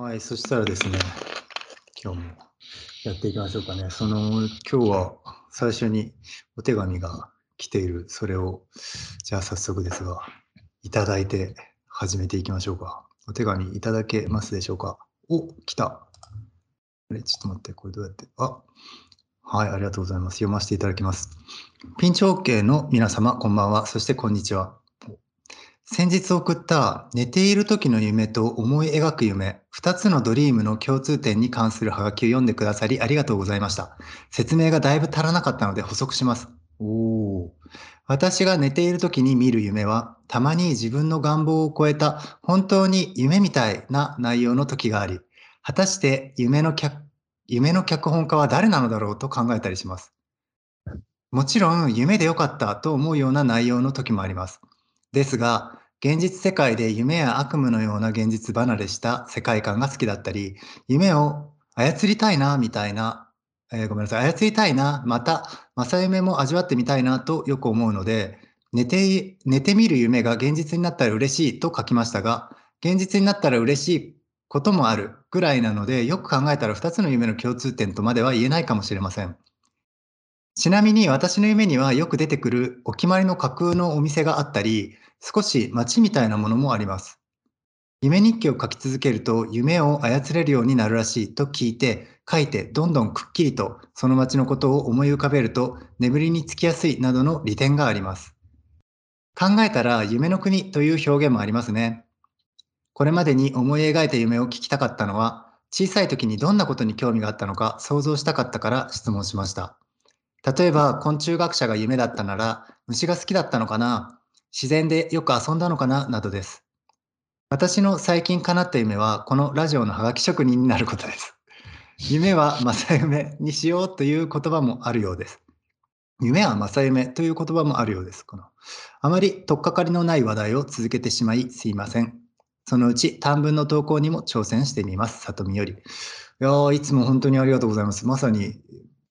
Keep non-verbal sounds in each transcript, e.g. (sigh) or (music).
はい、そしたらですね、今日もやっていきましょうかね。その、今日は最初にお手紙が来ている、それを、じゃあ早速ですが、いただいて始めていきましょうか。お手紙いただけますでしょうか？お、来た。あれ、ちょっと待って、これどうやって？あ、はい、ありがとうございます。読ませていただきます。ピンチ OK の皆様、こんばんは。そして、こんにちは。先日送った寝ている時の夢と思い描く夢、2つのドリームの共通点に関するハガキを読んでくださりありがとうございました。説明がだいぶ足らなかったので補足します。お私が寝ている時に見る夢は、たまに自分の願望を超えた本当に夢みたいな内容の時があり、果たして夢の脚夢の脚本家は誰なのだろうと考えたりします。もちろん夢でよかったと思うような内容の時もあります。ですが、現実世界で夢や悪夢のような現実離れした世界観が好きだったり、夢を操りたいな、みたいな、えー、ごめんなさい、操りたいな、また、正夢も味わってみたいなとよく思うので、寝て、寝てみる夢が現実になったら嬉しいと書きましたが、現実になったら嬉しいこともあるぐらいなので、よく考えたら2つの夢の共通点とまでは言えないかもしれません。ちなみに私の夢にはよく出てくるお決まりの架空のお店があったり、少し街みたいなものもあります。夢日記を書き続けると夢を操れるようになるらしいと聞いて書いてどんどんくっきりとその街のことを思い浮かべると眠りにつきやすいなどの利点があります。考えたら夢の国という表現もありますね。これまでに思い描いた夢を聞きたかったのは小さい時にどんなことに興味があったのか想像したかったから質問しました。例えば昆虫学者が夢だったなら虫が好きだったのかな自然でよく遊んだのかな？などです。私の最近叶った夢はこのラジオのハガキ職人になることです。(laughs) 夢は正夢にしようという言葉もあるようです。夢は正夢という言葉もあるようです。このあまり取っかかりのない話題を続けてしまいすいません。そのうち短文の投稿にも挑戦してみます。里見より。いやいつも本当にありがとうございます。まさに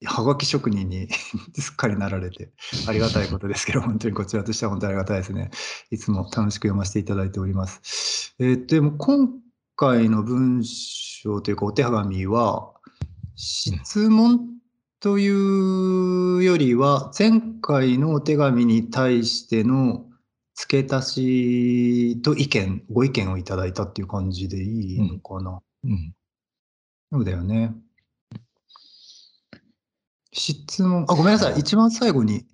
はがき職人に (laughs) すっかりなられて、ありがたいことですけど、本当にこちらとしては本当にありがたいですね。いつも楽しく読ませていただいております。えー、でも今回の文章というかお手紙は、質問というよりは、前回のお手紙に対しての付け足しと意見、ご意見をいただいたっていう感じでいいのかな。うん、うん、そうだよね。質問、あ、ごめんなさい。一番最後に、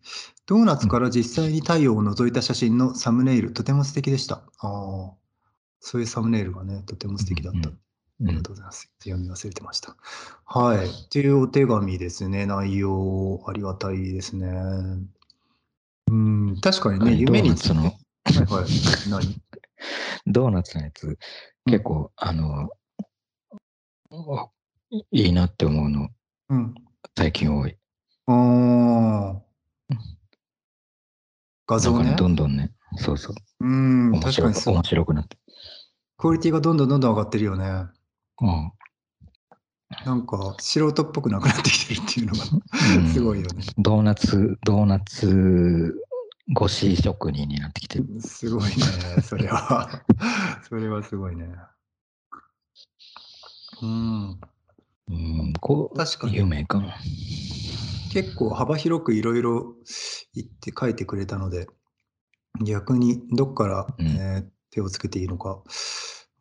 ドーナツから実際に太陽を覗いた写真のサムネイル、とても素敵でした。ああ、そういうサムネイルがね、とても素敵だった。ありがとうございます。読み忘れてました。はい。っていうお手紙ですね。内容、ありがたいですね。うん、確かにね、夢につの、はいはい。(laughs) 何？ドーナツのやつ、結構、あの、いいなって思うの。うん。最近多い。ああ。画像ね。どんどんね、そうそう。うん、面白く面白くなって。クオリティがどんどんどんどん上がってるよね。うん。なんか素人っぽくなくなってきてるっていうのがすごいよね、ドーナツ、ドーナツ越し職人になってきてる。すごいね、それは。それはすごいね。うん。うん、こう、確かに。夢か。な。結構幅広くいろいろ言って書いてくれたので、逆にどっから、うん、えー、手をつけていいのか、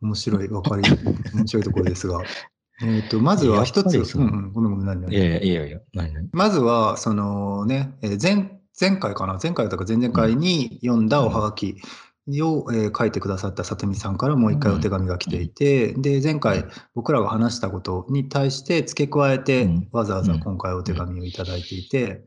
面白い、わかり、(laughs) 面白いところですが、えっと、まずは一つ、うんうん、ごめんごめん、何何？いやいやいや何何？まずは、そのね、えー、前、前回かな、前回だか前々回に読んだおはがきを、えー、書いてくださった里見さんからもう一回お手紙が来ていて、うん、で前回僕らが話したことに対して付け加えて、わざわざ今回お手紙をいただいていて、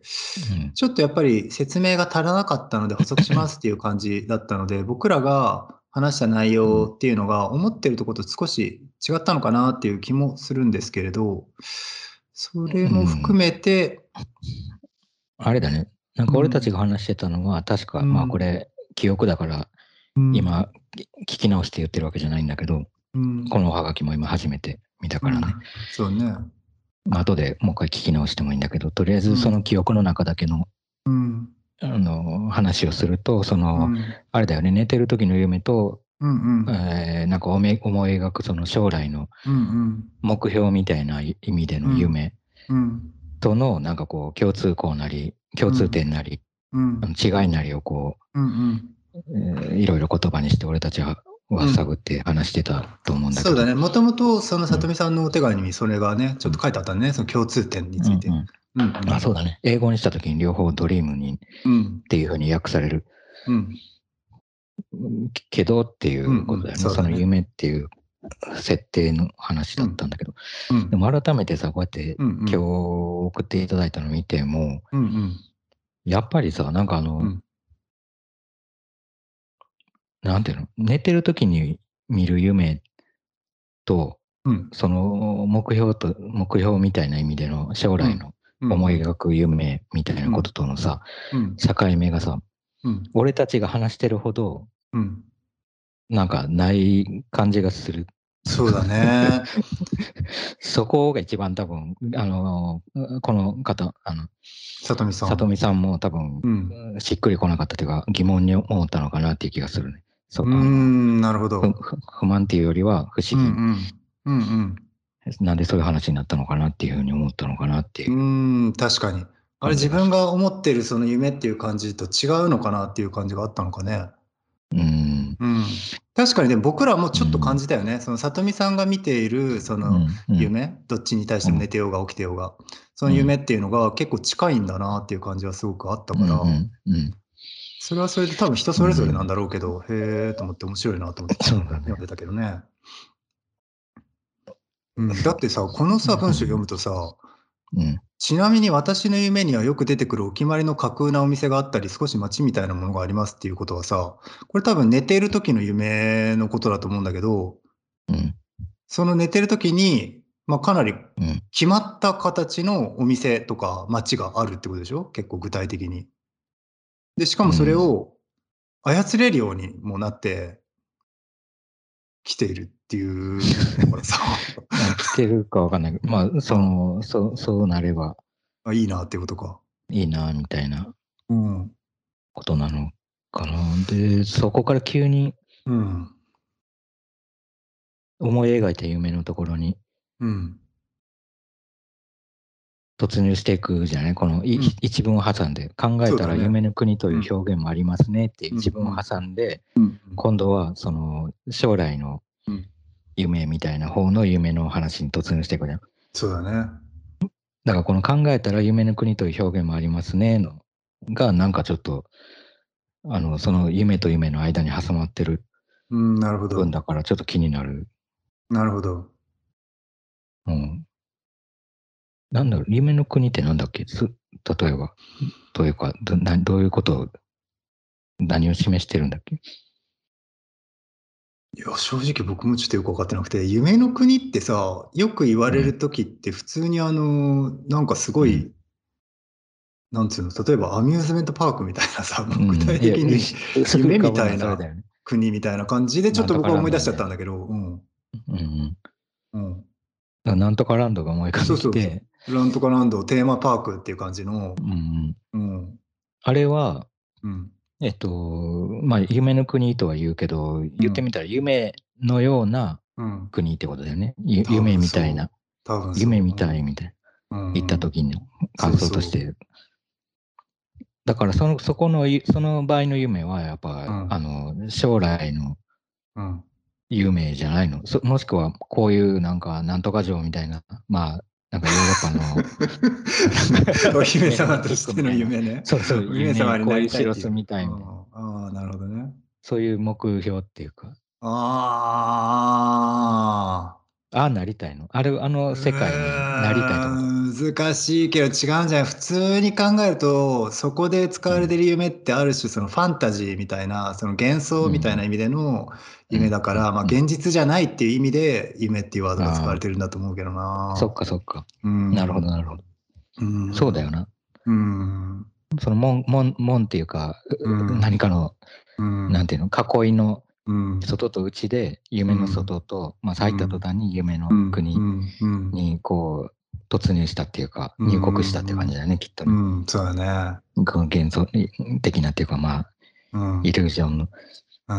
うん、ちょっとやっぱり説明が足らなかったので補足しますっていう感じだったので僕らが話した内容っていうのが思ってるところと少し違ったのかなっていう気もするんですけれどそれも含めて、うん、あれだね。なんか俺たちが話してたのは、確か、まあこれ記憶だから今、聞き直して言ってるわけじゃないんだけど、うん、このおはがきも今初めて見たからね。うん、そうね。まあ、後でもう一回聞き直してもいいんだけど、とりあえずその記憶の中だけの、うん、あの話をすると、その、あれだよね、寝てる時の夢とうんうん。えーなんか思い描くその将来の。目標みたいな意味での夢うんとのなんかこう共通項なり共通点なり、うん違いなりをこうんうん。う、えーいろいろ言葉にして俺たちはは探って話してたと思うんだけど。そうだね。もともとその里見さんのお手紙にそれがね、ちょっと書いてあったね。その共通点について。うんうんうんあそうだね。英語にした時に両方ドリームにっうん。ていうふうに訳されるうん。けどっていうことだよね。うんうんその夢っていう設定の話だったんだけど。うんでも改めてさ、こうやってうんうん今日送っていただいたの見ても、うんうん。やっぱりさ、なんかあの、うんなんていうの、寝てる時に見る夢と、うん。その目標と、目標みたいな意味での将来のうん思い描く夢みたいなこととのさ、うん。境目がさ、うん。俺たちが話してるほど、うん。なんかない感じがする。そうだね。(laughs) そこが一番多分、あの、この方、あの、里見さん。里見さんも多分、うん。しっくりこなかったというか、疑問に思ったのかなっていう気がするね。そうん、なるほど。不満っていうよりは不思議、うんうん。うんなんでそういう話になったのかなっていうふうに思ったのかなっていうう。ん。確かに。あれ自分が思ってるその夢っていう感じと違うのかなっていう感じがあったのかね。うん。うん。確かにでも僕らもちょっと感じたよね。その里見さんが見ているそのうんうん夢、どっちに対しても寝てようが起きてようが、その夢っていうのが結構近いんだなっていう感じはすごくあったから、うんうんうんそれはそれで多分人それぞれなんだろうけど、へえと思って面白いなと思って読んでたけどね。うん、だってさ、このさ、文章読むとさ、うん。ちなみに私の夢にはよく出てくるお決まりの架空なお店があったり、少し街みたいなものがありますっていうことはさ、これ多分寝ている時の夢のことだと思うんだけど、うん。その寝てる時に、まあ、かなりうん。決まった形のお店とか街があるってことでしょ？結構具体的に。で、しかもそれを操れるようにもなってきているっていう (laughs) だからさ、来てるかわかんないけど、まあ、その、そう、そうなればあいいなっていうことか。いいな、みたいなうん。ことなのかな。で、そこから急にうん。思い描いた夢のところにうん。突入していくじゃない？このい、うん一文を挟んで、考えたら夢の国という表現もありますねって一文を挟んで、うん。今度はその将来のうん夢みたいな方の夢の話に突入していくじゃん。そうだね。だからこの考えたら夢の国という表現もありますねのがなんかちょっとあのその夢と夢の間に挟まってるうん、なるほど分。だからちょっと気になる。なるほど。うん。なんだろう、夢の国ってなんだっけ？す例えば、どういうかどな、どういうこと？を、何を示してるんだっけ？いや、正直僕もちょっとよく分かってなくて、夢の国ってさ、よく言われるときって普通にあの、なんかすごい、うなんつうの、例えばアミューズメントパークみたいなさ、うん。具体的に夢みたいな国みたいな感じで、ちょっと僕は思い出しちゃったんだけど、うん。うんうん。なんとかランドが思い浮かんできて、なんとかランド、テーマパークっていう感じの、うんうん、うん。あれは、うん。えっと、まあ、夢の国とは言うけど、言ってみたら夢のようなうん。国ってことだよね。ゆ多分夢みたいな、夢みたいみたいな。うん言った時の感想として。だからその、そこのゆ、その場合の夢は、やっぱ、うんあの、将来のうん。夢じゃないのそもしくは、こういうなんか、なんとか城みたいな、まあ、なんかヨーロッパの、(laughs) お姫様としての夢ね。そうそう、お姫様になりたいいみたいな、ああ、なるほどね。そういう目標っていうか、あああなりたいの？あれ、ああ。の世界になりたいと難しいけど違うんじゃない？普通に考えると、そこで使われてる夢ってある種そのファンタジーみたいな、その幻想みたいな意味での夢だから、まあうん現実じゃないっていう意味で夢っていうワードが使われてるんだと思うけどな。そっかそっか。うんなるほど、なるほど。うんそうだよな。うん。その門、門、門っていうか、うん何かの、うん。なんていうの、囲いのうん。外と内で、夢の外と、まあ、入った途端に夢のうん。国うん。うん。に、こう、突入したっていうか、うん。入国したっていう感じだよね、きっとうね。ん、そうだね。この幻想的なっていうか、まあ、うん。イリュージョンの。うん。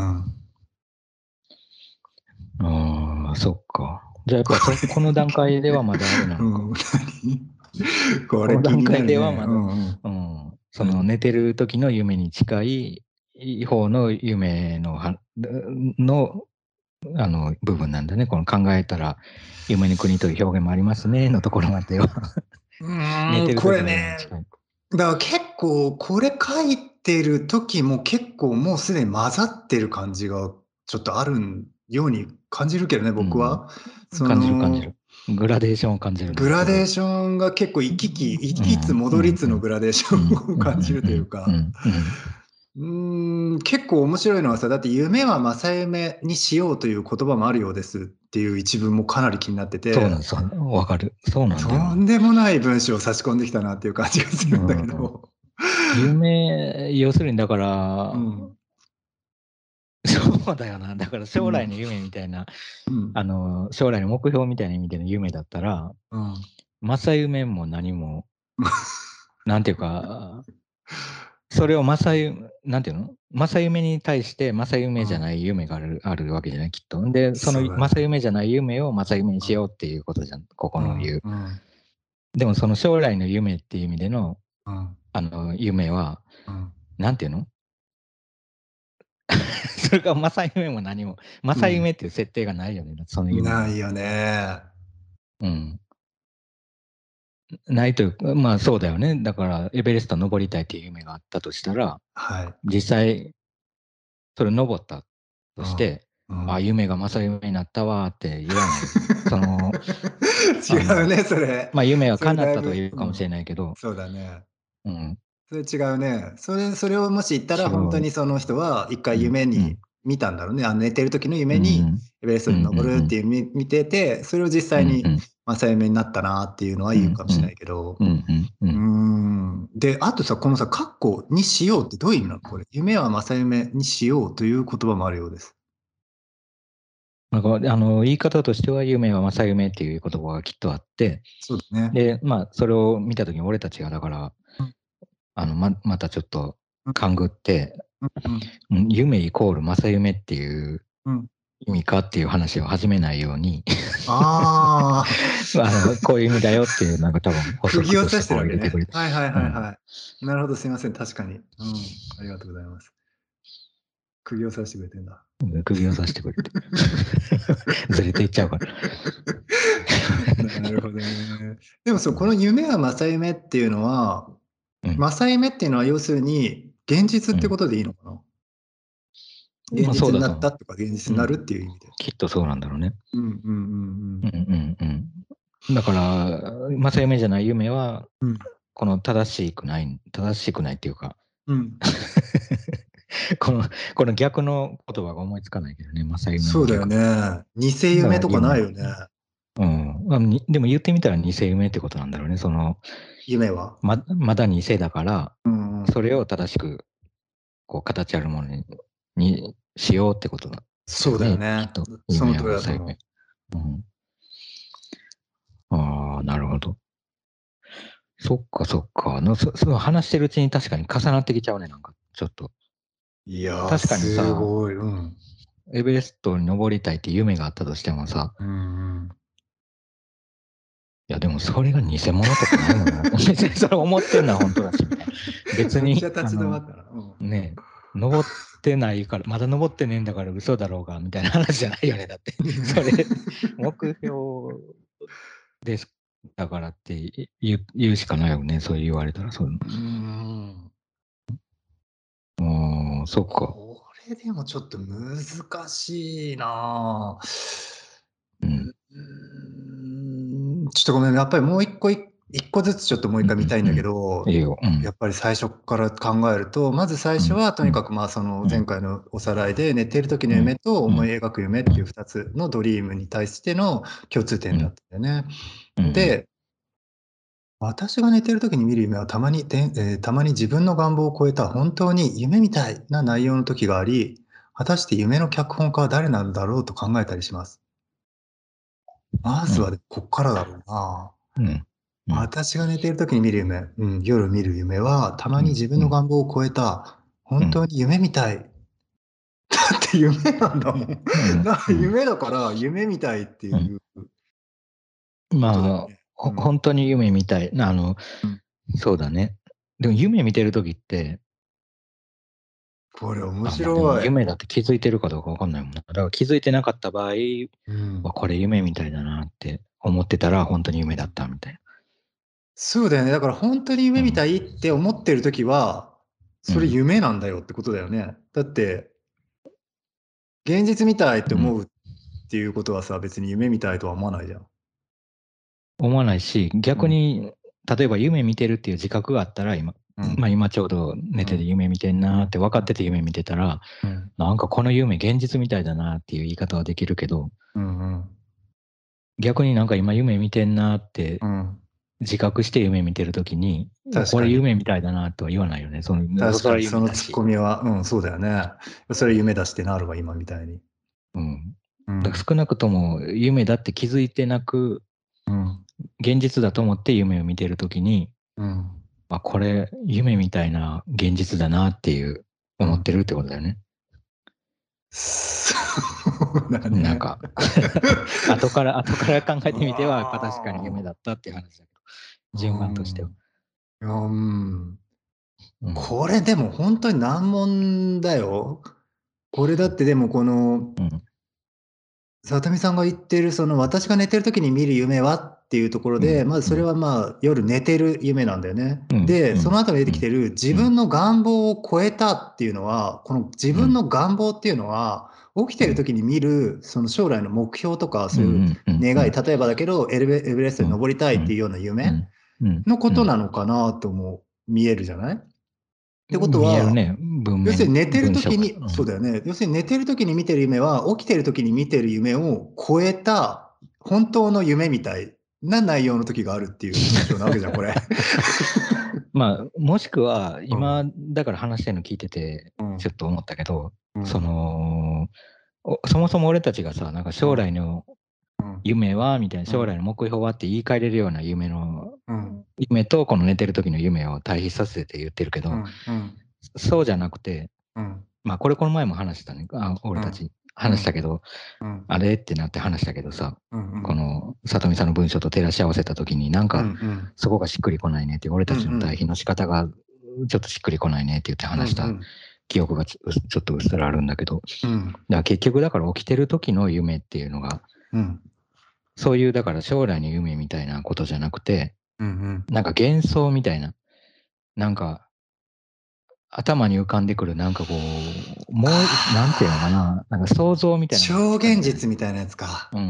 ああ、そっか。じゃあやっぱそこの段階ではまだあれなのか。(laughs) うん、何？これこの段階ではまだ。るねうん、その寝てる時の夢に近い方の夢のはのあの部分なんだね。この考えたら夢の国という表現もありますねのところまでは。うん、これね。だから結構これ書いてる時も結構もうすでに混ざってる感じがちょっとあるように感じるけどね僕は、その感じる感じる。グラデーションを感じる。グラデーシションが結構行き来行きつ戻りつのグラデーションを感じるというかうん結構面白いのはさだって夢は正夢にしようという言葉もあるようですっていう一文もかなり気になっててそうなんです。わかる。そうなんだとよ。んでもない文章を差し込んできたなっていう感じがするんだけど、夢、要するにだから、うんそうだよな。だから将来の夢みたいな、うんあの、将来の目標みたいな意味での夢だったら、うん正夢も何も、(laughs) なんていうか、それを正夢、なんていうの？正夢に対して正夢じゃない夢がある,、あるわけじゃない、きっと。で、その正夢じゃない夢を正夢にしようっていうことじゃん、ここの言う。うんでもその将来の夢っていう意味での、うんあの、夢は、うんなんていうの？(laughs) それが正夢も何も、正夢っていう設定がないよね、その夢は。ないよね。うん。ないというか、まあそうだよね。だから、エベレスト登りたいっていう夢があったとしたら、はい。実際、それ登ったとして、うんあ、夢が正夢になったわーって言わない。(laughs) その、違うね、それ。まあ夢は叶ったというかもしれないけど、そうだね。うん。それ違うね。それそれをもし言ったら、本当にその人は一回夢にうん見たんだろうね。あの寝てる時の夢にうんエベレストに登るっていう見見てて、それを実際にうん正夢になったなっていうのは言うかもしれないけどう。んうんううんん。で、あとさ、このさ、括弧にしようってどういう意味なの？これ。夢は正夢にしようという言葉もあるようです。なんかあの言い方としては、夢は正夢っていう言葉がきっとあって、そうだね。で、まあ、それを見たときに俺たちが、だからうん、あの、ま、またちょっと勘ぐって、うんうん夢イコール正夢っていううん意味かっていう話を始めないように、あ (laughs) あ。こういう意味だよっていう、なんか多分補足釘をしてるわけねこう入れてくれ。て。はいはいはいはい。なるほど、すいません。確かに。うん。ありがとうございます。釘を刺してくれてんだ。釘を刺してくれて。(laughs) ずれていっちゃうから。なるほどね。でもそう、この夢は正夢っていうのは、うん正夢っていうのは要するに現実ってことでいいのかな、うだと思う実になったとか現実になるっていう意味で。きっとそうなんだろうね。うんうんうんうんうんうん。だから、正夢じゃない夢は、うんこの正しくない、正しくないっていうか、うん。うん。この、この逆の言葉が思いつかないけどね、正夢のそうだよ逆。ね。偽夢とかないよね。うん。でも言ってみたら偽夢ってことなんだろうね。その、夢は？ままだ偽だから、うんうん、それを正しく、こう、形あるものににしようってことだ、そうだよね。その通りだと思う。うん。ああ、なるほど。そっかそっかのそ。そう話してるうちに確かに重なってきちゃうね、なんか、ちょっと。いやー確かにさすごい。うん。エベレストに登りたいって夢があったとしてもさ、うんうん、いやでもそれが偽物とかないもんな。(laughs) それ思ってんのは本当だし、別に (laughs) めっちゃ立ち止まあったな。うんのねえ、登ってないから、まだ登ってねえんだから嘘だろうが、みたいな話じゃないよね、だって。それ、(laughs) 目標です。だからって言う言うしかないよね、そう言われたら。そううんうん、そっか。これでもちょっと難しいなぁうん。うーんちょっとごめん、やっぱりもう一個い、一個ずつちょっともう一回見たいんだけど、いいよ。うん。やっぱり最初から考えると、まず最初はとにかくまあその前回のおさらいで寝てる時の夢と思い描く夢っていう2つのドリームに対しての共通点だったんだよね。うん、で、私が寝てる時に見る夢はたまにで、えーたまに自分の願望を超えた本当に夢みたいな内容の時があり、果たして夢の脚本家は誰なんだろうと考えたりします。まずはこっからだろうな。うん、うん私が寝てる時に見る夢、うん、夜見る夢はたまに自分の願望を超えた本当に夢みたい。(laughs) だって夢なんだもん。(laughs) だ夢だから夢みたいっていう。まあ、ほ本当に夢みたい。あの、そうだね。でも夢見てる時って、これ面白い。夢だって気づいてるかどうかわかんないもんな。だから気づいてなかった場合、うん、これ夢みたいだなって思ってたら本当に夢だったみたいな。そうだよね。だから本当に夢みたいって思ってる時は、それ夢なんだよってことだよね。だって、現実みたいって思うっていうことはさ、別に夢みたいとは思わないじゃん。思わないし、逆に、例えば夢見てるっていう自覚があったら今、まあ今ちょうど寝てて夢見てんなって分かってて夢見てたら、うん、なんかこの夢現実みたいだなっていう言い方はできるけど、うんうん、逆になんか今夢見てんなって自覚して夢見てるときに、これ夢みたいだなとは言わないよね。その確かにそのツッコミは、うん、そうだよね。それ夢出してなるわ、今みたいに。うん。うん、少なくとも夢だって気づいてなく、うん、現実だと思って夢を見てるときに、うんあ、これ夢みたいな現実だなっていう思ってるってことだよね。そうだね。なんか (laughs) 後から、後から考えてみては、確かに夢だったっていう話だけど、順番としては。うん。うん、これでも本当に難問だよ。これだってでもこの、うん、里見さんが言ってる、その私が寝てる時に見る夢はっていうところで、まずそれはまあ夜寝てる夢なんだよね。で、その後に出てきてる自分の願望を超えたっていうのは、この自分の願望っていうのは、起きてる時に見るその将来の目標とかそういう願い、例えばだけどエベレストに登りたいっていうような夢のことなのかなとも見えるじゃない？ってことは、ね、要するに寝てるときに、うん、そうだよね。要するに寝てるときに見てる夢は、起きてるときに見てる夢を超えた本当の夢みたいな内容の時があるっていう印象なわけじゃん、これ。(laughs) まあ、もしくは、今、だから話してるの聞いてて、ちょっと思ったけど、うん、その、そもそも俺たちがさ、なんか将来の夢はみたいな、将来の目標はって言い換えれるような夢の、うん、夢とこの寝てる時の夢を対比させて言ってるけど、うんうん、そうじゃなくて、まあこれこの前も話したね、あ俺たち話したけど、あれってなって話したけどさ、この里見さんの文章と照らし合わせた時になんか、そこがしっくりこないねって俺たちの対比の仕方がちょっとしっくりこないねって言って話した。記憶がちょっとうっすらあるんだけど、だから結局だから起きてる時の夢っていうのが、うん、そういうだから将来の夢みたいなことじゃなくて、うんうん、なんか幻想みたいな、なんか頭に浮かんでくるなんかこう、もう、なんていうのかな、なんか想像みたいな。超現実みたいなやつか。うんうんう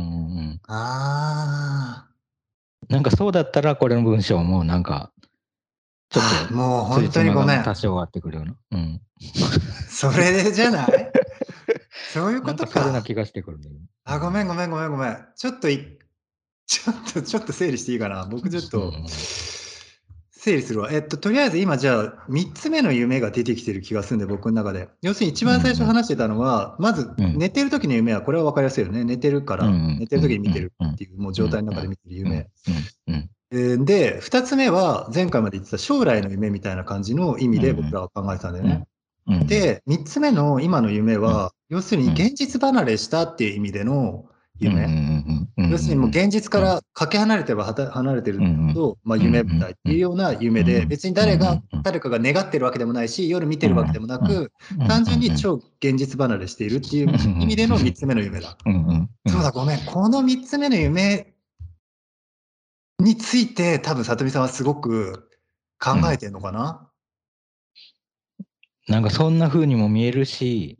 ん。ああ。なんかそうだったらこれの文章もなんか、ちょっと、もう本当にごめん。多少合ってくるような。うん。(laughs) それじゃない？そういうことか。それな気がしてくるんだよ。あ、ごめんごめんごめんごめん。ちょっとい、ちょっと、ちょっと整理していいかな。僕ちょっと、整理するわ。えっと、とりあえず今じゃあ、3つ目の夢が出てきてる気がするんで、僕の中で。要するに一番最初話してたのは、まず寝てる時の夢は、これは分かりやすいよね。寝てるから、寝てる時に見てるっていう、もう状態の中で見てる夢。で、2つ目は、前回まで言ってた将来の夢みたいな感じの意味で僕らは考えてたんだよね。で、3つ目の今の夢は、要するに現実離れしたっていう意味での夢。要するにもう現実からかけ離れては離れてると、まあ、夢みたいっていうような夢で、別に誰が、誰かが願ってるわけでもないし、夜見てるわけでもなく、単純に超現実離れしているっていう意味での3つ目の夢だ。そうだ、ごめん。この3つ目の夢について、多分、里見さんはすごく考えてるのかな、なんかそんな風にも見えるし、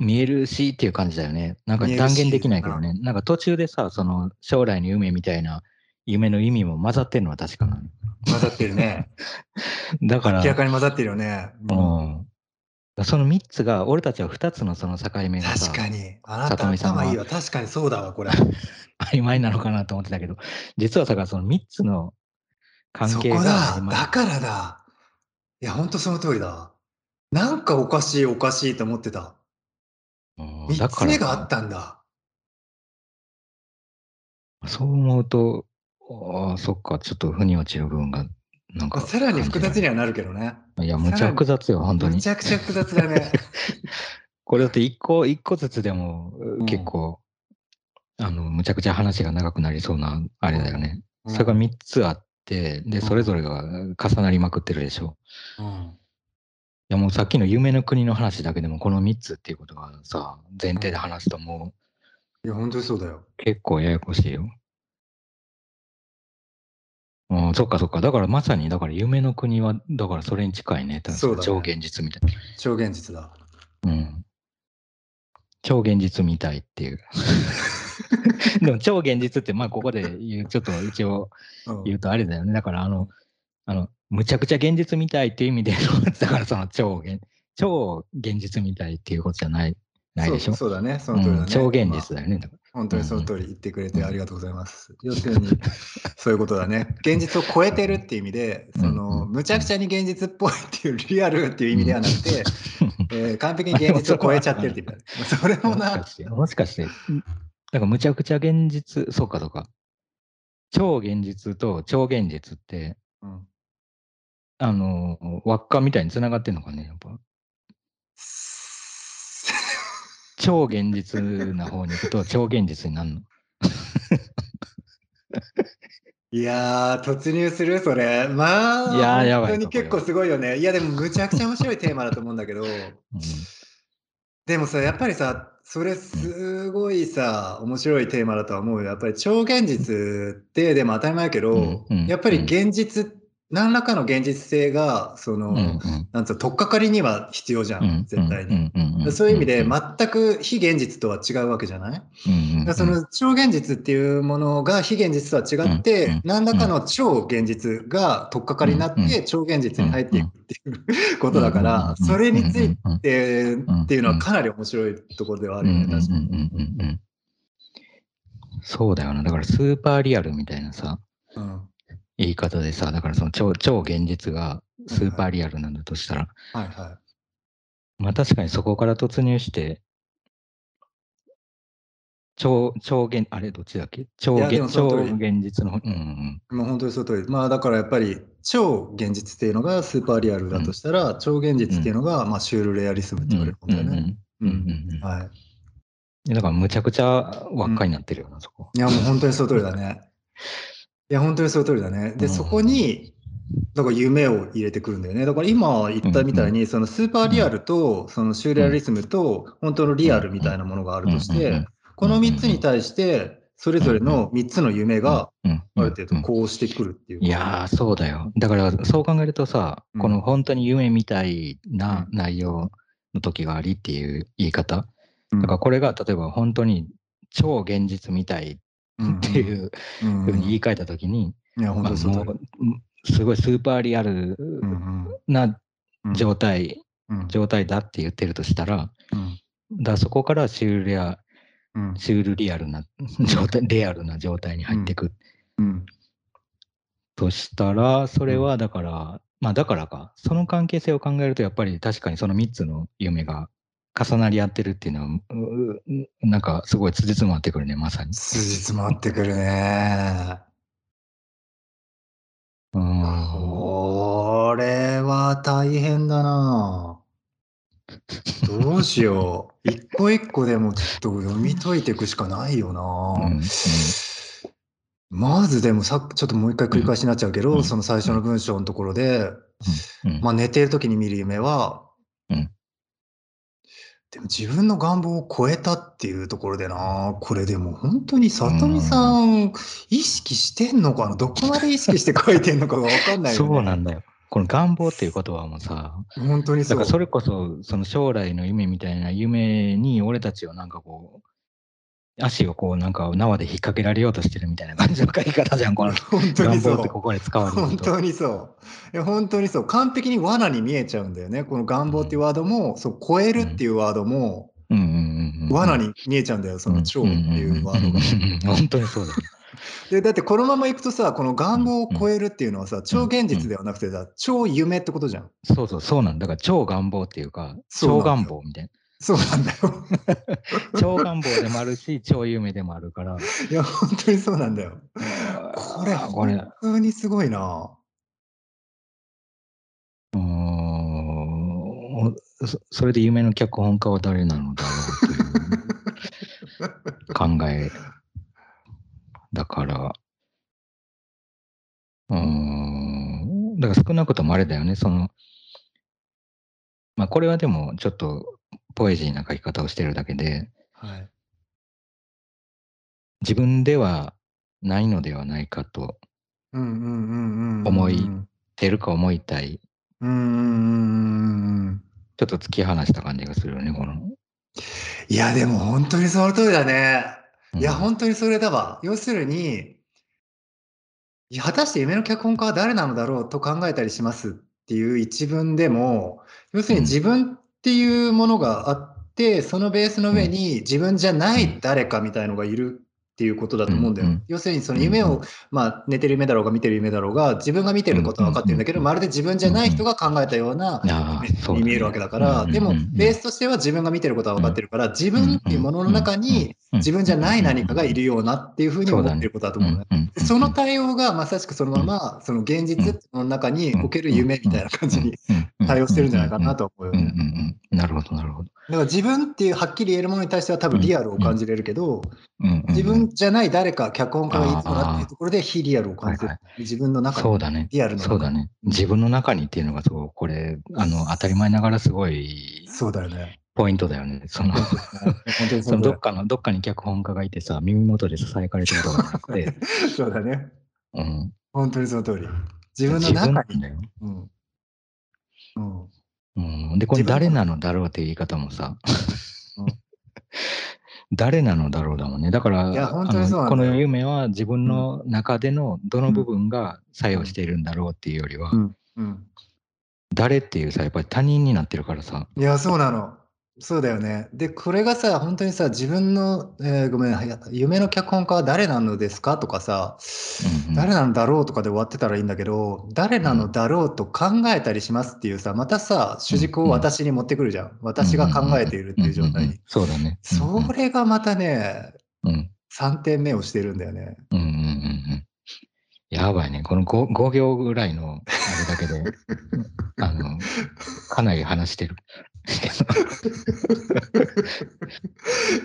見えるしっていう感じだよね。なんか断言できないけどね。なんか途中でさ、その将来の夢みたいな夢の意味も混ざってるのは確かな混ざってるね。(laughs) だから。明らかに混ざってるよね。うん。その3つが、俺たちは2つのその境目がさ、確かに。あなた頭いいわ。確かにそうだわ、これ。(laughs) 曖昧なのかなと思ってたけど、実はさ、その3つの関係が。そこだ。だからだ。いや、ほんとその通りだ。なんかおかしいおかしいと思ってた。3つ目があったんだ。そう思うと、ああ、そっか、ちょっと腑に落ちる部分が、なんか。さらに複雑にはなるけどね。いや、むちゃ複雑よ、本当に。むちゃくちゃ複雑だね。(laughs) これだって一個、一個ずつでも結構、うん、あの、むちゃくちゃ話が長くなりそうな、あれだよね。うん、それが3つあって、で、それぞれが重なりまくってるでしょ。うん。いやもうさっきの夢の国の話だけでもこの3つっていうことがさ、前提で話すともう、いや、本当にそうだよ。結構ややこしいよ。うん、そっかそっか。だからまさに、だから夢の国は、だからそれに近いね。そうだ、ね、超現実みたいな。超現実だ。うん。超現実みたいっていう。(laughs) でも超現実って、まあここで言う、ちょっと一応言うとあれだよね。だからあの、あの、むちゃくちゃ現実みたいっていう意味で (laughs) だからその超現、超現実みたいっていうことじゃないないでしょ？そうだね、その通りだね。超現実だよね。本当にその通り言ってくれてありがとうございます。要するに、(laughs) そういうことだね。現実を超えてるっていう意味で、その、むちゃくちゃに現実っぽいっていうリアルっていう意味ではなくて、えー、完璧に現実を超えちゃってるっていう。(laughs) それもな。もしかして、だからむちゃくちゃ現実、そうかそうか。超現実と超現実って、うん、あの、輪っかみたいにつながってんのかね、やっぱ。(laughs) 超現実な方に行くと超現実になるの。いやー、突入する？それ。まあ、いややばい本当に結構すごいよね。いや、でもむちゃくちゃ面白いテーマだと思うんだけど、うん、でもさ、やっぱりさ、それすごいさ、面白いテーマだとは思うよ。やっぱり超現実って、でも当たり前やけど、うんうん、やっぱり現実って、何らかの現実性が、その、うんうん、なんつう取っかかりには必要じゃん、絶対に。そういう意味で、全く非現実とは違うわけじゃない、うんうん、その超現実っていうものが非現実とは違って、何らかの超現実が取っかかりになって、超現実に入っていくっていうことだから、それについてっていうのはかなり面白いところではあるよね、確かに。そうだよな。だからスーパーリアルみたいなさ、うん言い方でさ、だからその超超現実がスーパーリアルなんだとしたら、はいはい。まあ確かにそこから突入して、超、超現、あれどっちだっけ？超現超現実の、うん、うん。もう本当にその通り。まあだからやっぱり超現実っていうのがスーパーリアルだとしたら、うん、超現実っていうのが、まあシュールレアリスムって言われるもんだよね。うんうんうん。はい。だからむちゃくちゃ輪っかになってるよな、そこ。いやもう本当にその通りだね。いや、本当にその通りだね。で、そこに、だから夢を入れてくるんだよね。だから今言ったみたいに、そのスーパーリアルと、そのシューレアリスムと、本当のリアルみたいなものがあるとして、この3つに対して、それぞれの3つの夢が、ある程度こうしてくるっていう。いやー、そうだよ。だから、そう考えるとさ、この本当に夢みたいな内容の時がありっていう言い方？だからこれが、例えば本当に超現実みたい (laughs) っていうふうに言い換えたときに、いや、本当そう。すごいスーパーリアルな状態、状態だって言ってるとしたら、だそこからシュールや、シュールリアルな状態、レアルな状態に入っていく。としたら、それはだから、まあだからか、その関係性を考えると、やっぱり確かにその3つの夢が重なり合ってるっていうのは、なんかすごい辻褄合ってくるね、まさに。辻褄合ってくるね。うん。これは大変だな。どうしよう。(laughs) 一個一個でもちょっと読み解いていくしかないよな。うんうん、まずでもさちょっともう一回繰り返しになっちゃうけど、うん、その最初の文章のところで、まあ寝ている時に見る夢は、でも自分の願望を超えたっていうところでな、これでも本当に里見さん、意識してんのかな？どこまで意識して書いてんのかがわかんないよね。そうなんだよ。この願望っていう言葉もさ、本当にそう。だからそれこそ、その将来の夢みたいな夢に俺たちをなんかこう、足をこうなんか縄で引っ掛けられようとしてるみたいな感じの書き方じゃん、この本当にそう。ってここで使われる本当にそう。いや本当にそう。完璧に罠に見えちゃうんだよね。この願望っていうワードも、そう超えるっていうワードも、罠に見えちゃうんだよ、その超っていうワードが。本当にそうだ。(laughs) でだってこのままいくとさ、この願望を超えるっていうのはさ、超現実ではなくてさ、超夢ってことじゃん。そうそう、そうなんだ。だから超願望っていうか、超願望みたいな。そうなんだよ。超願望でもあるし、(laughs) 超夢でもあるから。いや、本当にそうなんだよ。これ、本当にすごいな。うん、おそそれで夢の脚本家は誰なのだろうという考えだから、うーん、だから少なくともあれだよね、その、まあこれはでもちょっとポエジーな書き方をしてるだけで、はい。自分ではないのではないかと、うんうんうんうんうん。思いうん出るか思いたい、うん。ちょっと突き放した感じがするよね、この。いや、でも本当にその通りだね。いや、うん本当にそれだわ。要するに、果たして夢の脚本家は誰なのだろうと考えたりしますっていう一文でも、要するにうん自分っていうものがあって、そのベースの上に自分じゃない誰かみたいのがいるっていうことだと思うんだよ。うんうん。要するにその夢を、うんうん。まあ寝てる夢だろうが見てる夢だろうが、自分が見てることは分かってるんだけど、まるで自分じゃない人が考えたようなああ、そうだね。に見えるわけだから、うんでもベースとしては自分が見てることは分かってるから、自分っていうものの中にうん自分じゃない何かがいるようなっていうふうに思ってることだと思うんうんうんでその対応がまさしくそのままその現実の中における夢みたいな感じに対応してるんじゃないかなと思うよね。うん。なるほど、なるほど。だから自分っていうはっきり言えるものに対しては多分リアルを感じれるけど、自分じゃない誰か、脚本家がいつもなっていうところで非リアルを感じるはい。自分の中にそうだね。リアルのそうだね。自分の中にっていうのがそう、これ、あの、当たり前ながらすごいそうだよね。本ポイントだよね。その、どっかの、どっかに脚本家がいてさ、耳元で囁かれてるとかじゃなくて、(laughs) そうだね。うん。本当にその通り。自分の自中に。分なんだよ。うんうんうん。で、これ誰なのだろうっていう言い方もさ。うん、(laughs) 誰なのだろうだもんね。だから、この夢は自分の中でのどの部分が作用しているんだろうっていうよりは、うん。うん。誰っていうさ、やっぱり他人になってるからさ、いや、そうなの。そうだよね。で、これがさ、本当にさ、自分の、えーごめん、はい夢の脚本家は誰なのですかとかさ、うんうん誰なのだろうとかで終わってたらいいんだけど、誰なのだろうと考えたりしますっていうさ、またさ、主軸を私に持ってくるじゃん。私が考えているっていう状態んんんに。そうだね。それがまたね、うんうん3点目をしてるんだよね。うんうんうんうんやばいね。この 5, 5行ぐらいのあれだけで、(laughs) あの、かなり話してる。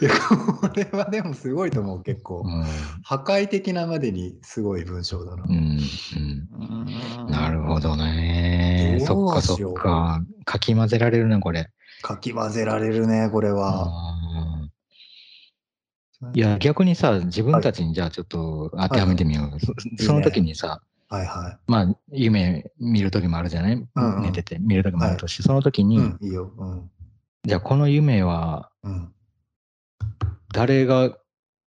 いや、これはでもすごいと思う、結構う。ん破壊的なまでにすごい文章だなう。んうん、なるほどね。そっかそっか。かき混ぜられるね、これ。かき混ぜられるね、これは。いや、逆にさ、自分たちにじゃあちょっと当てはめてみよう。そその時にさ、はいはまあ、夢見る時もあるじゃない、うんうん寝てて見る時もあるとし、その時に、い。うん、いいよ。うん。じゃあこの夢はうん。誰が、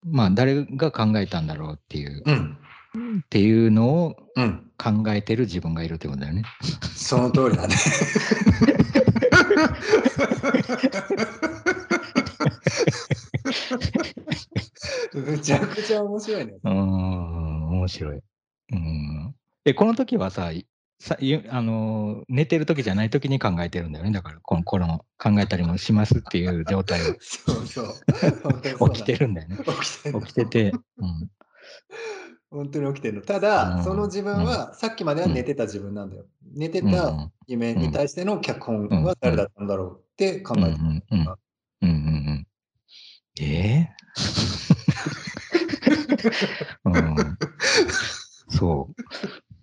まあ誰が考えたんだろうっていう、うん。っていうのをうん。考えてる自分がいるってことだよね。その通りだね。(laughs) むちゃくちゃ面白いね。うーん、面白い。うん。え、この時はさ、いさゆあのー寝てる時じゃない時に考えてるんだよね。だから、この頃の考えたりもしますっていう状態を (laughs) そうそう。(laughs) 起きてるんだよね。起きてる起きてて、うん。本当に起きてるの。ただ、うんその自分は、さっきまでは寝てた自分なんだよ。寝てうんた夢に対しての脚本は誰だったんだろうって考えてんうんうんうんうんうんえー？うん、そう。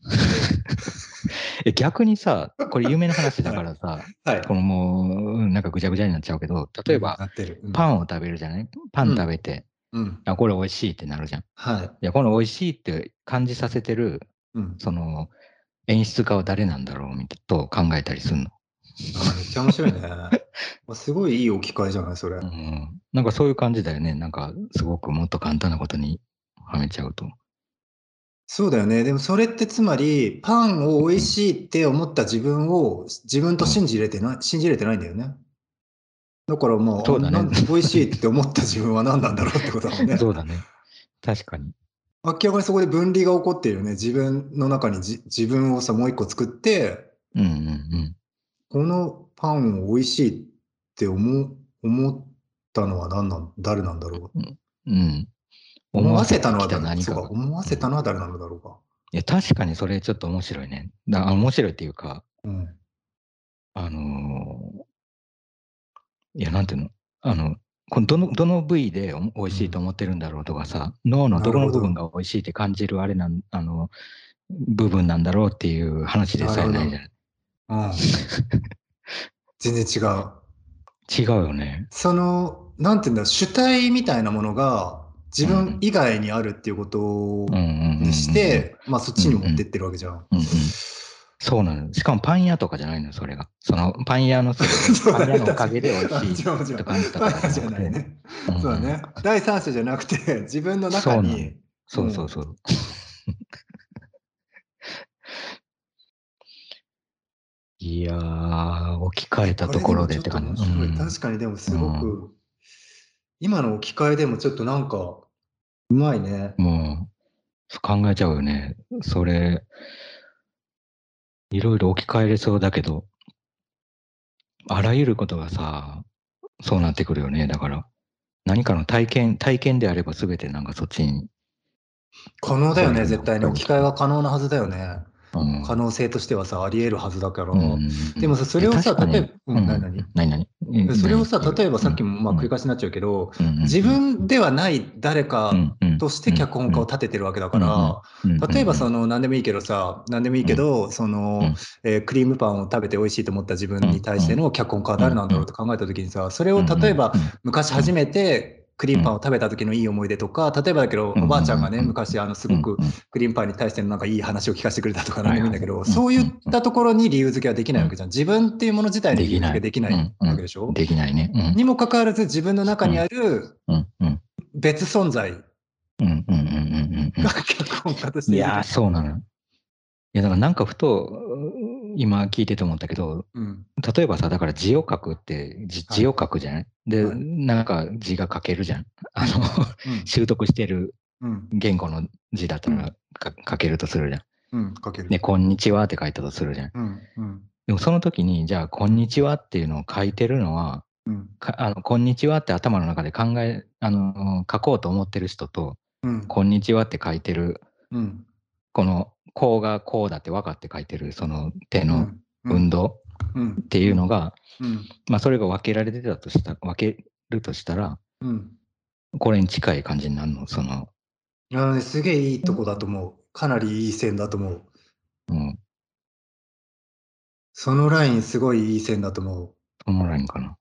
(laughs) え逆にさ、これ有名な話だからさ、はい。このもう、うんなんかぐちゃぐちゃになっちゃうけど、例えば。うんパンを食べるじゃない？パン食べて、うん。あ、これ美味しいってなるじゃん。いはい。や、この美味しいって感じさせてる、うん。その、演出家は誰なんだろうみたいと考えたりするの。あめっちゃ面白いね。(laughs) すごいいい置き換えじゃない、それ。うん。なんかそういう感じだよね。なんか、すごくもっと簡単なことにはめちゃうと。そうだよね。でもそれってつまり、パンを美味しいって思った自分を自分と信じれてない、信じれてないんだよね。だからまあ、そうだね美味しいって思った自分は何なんだろうってことだもんね。そうだね。確かに。明らかにそこで分離が起こっているよね。自分の中にじ自分をさ、もう一個作って、うんうんうん。このパンを美味しいって思う思ったのは何なん誰なんだろう。うん。思わせたのは誰か。思わせたのは誰なのだろうか。いや、確かにそれちょっと面白いね。だあ面白いっていうか、うん。あのーいや、なんていうの？あの、このどのどの部位で美味しいと思ってるんだろうとかさ、脳のどこの部分が美味しいって感じるあれなんあの部分なんだろうっていう話でさえないじゃない。うん、(laughs) 全然違う。違うよね。その、なんていうんだ、主体みたいなものが自分以外にあるっていうことにして、まあそっちに持ってってるわけじゃん。そうなの。しかもパン屋とかじゃないの、それが。そのパン屋の、(laughs) パン屋のおかげで美味しいって感じたからじゃないね。そうだね。第三者じゃなくて、(laughs) 自分の中に。そうそうそう。(laughs) いやー、置き換えたところでって感じ。確かにでもすごく、今の置き換えでもちょっとなんか、うまいね。もう、考えちゃうよね。それ、いろいろ置き換えれそうだけど、あらゆることがさ、そうなってくるよね。だから、何かの体験、体験であれば全てなんかそっちに。可能だよね、絶対に。置き換えは可能なはずだよね。可能性としてはさ、あり得るはずだから。でもさ、それをさ、例えば、うん、何？何？何？それをさ、例えばさっきもまあ繰り返しになっちゃうけど、自分ではない誰かとして脚本家を立ててるわけだから、例えばその、何でもいいけどさ、何でもいいけど、その、えクリームパンを食べて美味しいと思った自分に対しての脚本家は誰なんだろうと考えた時にさ、それを例えば昔初めて、クリームパンを食べた時のいい思い出とか、例えばだけど、おばあちゃんがね、昔、あの、すごくクリームパンに対してのなんかいい話を聞かせてくれたとか何でもいいんだけど、そういったところに理由付けはできないわけじゃん。自分っていうもの自体に理由付けできないわけでしょ？できないね。にもかかわらず自分の中にある別存在が脚本家として。いや、そうなの。いや、だからなんかふと、今聞いてて思ったけど、うん、例えばさ、だから字を書くって字、字を書くじゃない、で、はい、なんか字が書けるじゃん。あの、うん、(laughs) 習得してる言語の字だったら書けるとするじゃん。うん、書ける。で、こんにちはって書いたとするじゃん。うんうん、でもその時に、じゃあ、こんにちはっていうのを書いてるのは、うん、あのこんにちはって頭の中で考え、あの、書こうと思ってる人と、うん、こんにちはって書いてる、うん、このこうがこうだって分かって書いてるその手の運動っていうのが、まあそれが分けられてたとした分けるとしたら、これに近い感じになるの？そのあ、ね、すげえいいとこだと思う。かなりいい線だと思う、うん、そのラインすごいいい線だと思う。そのラインかな。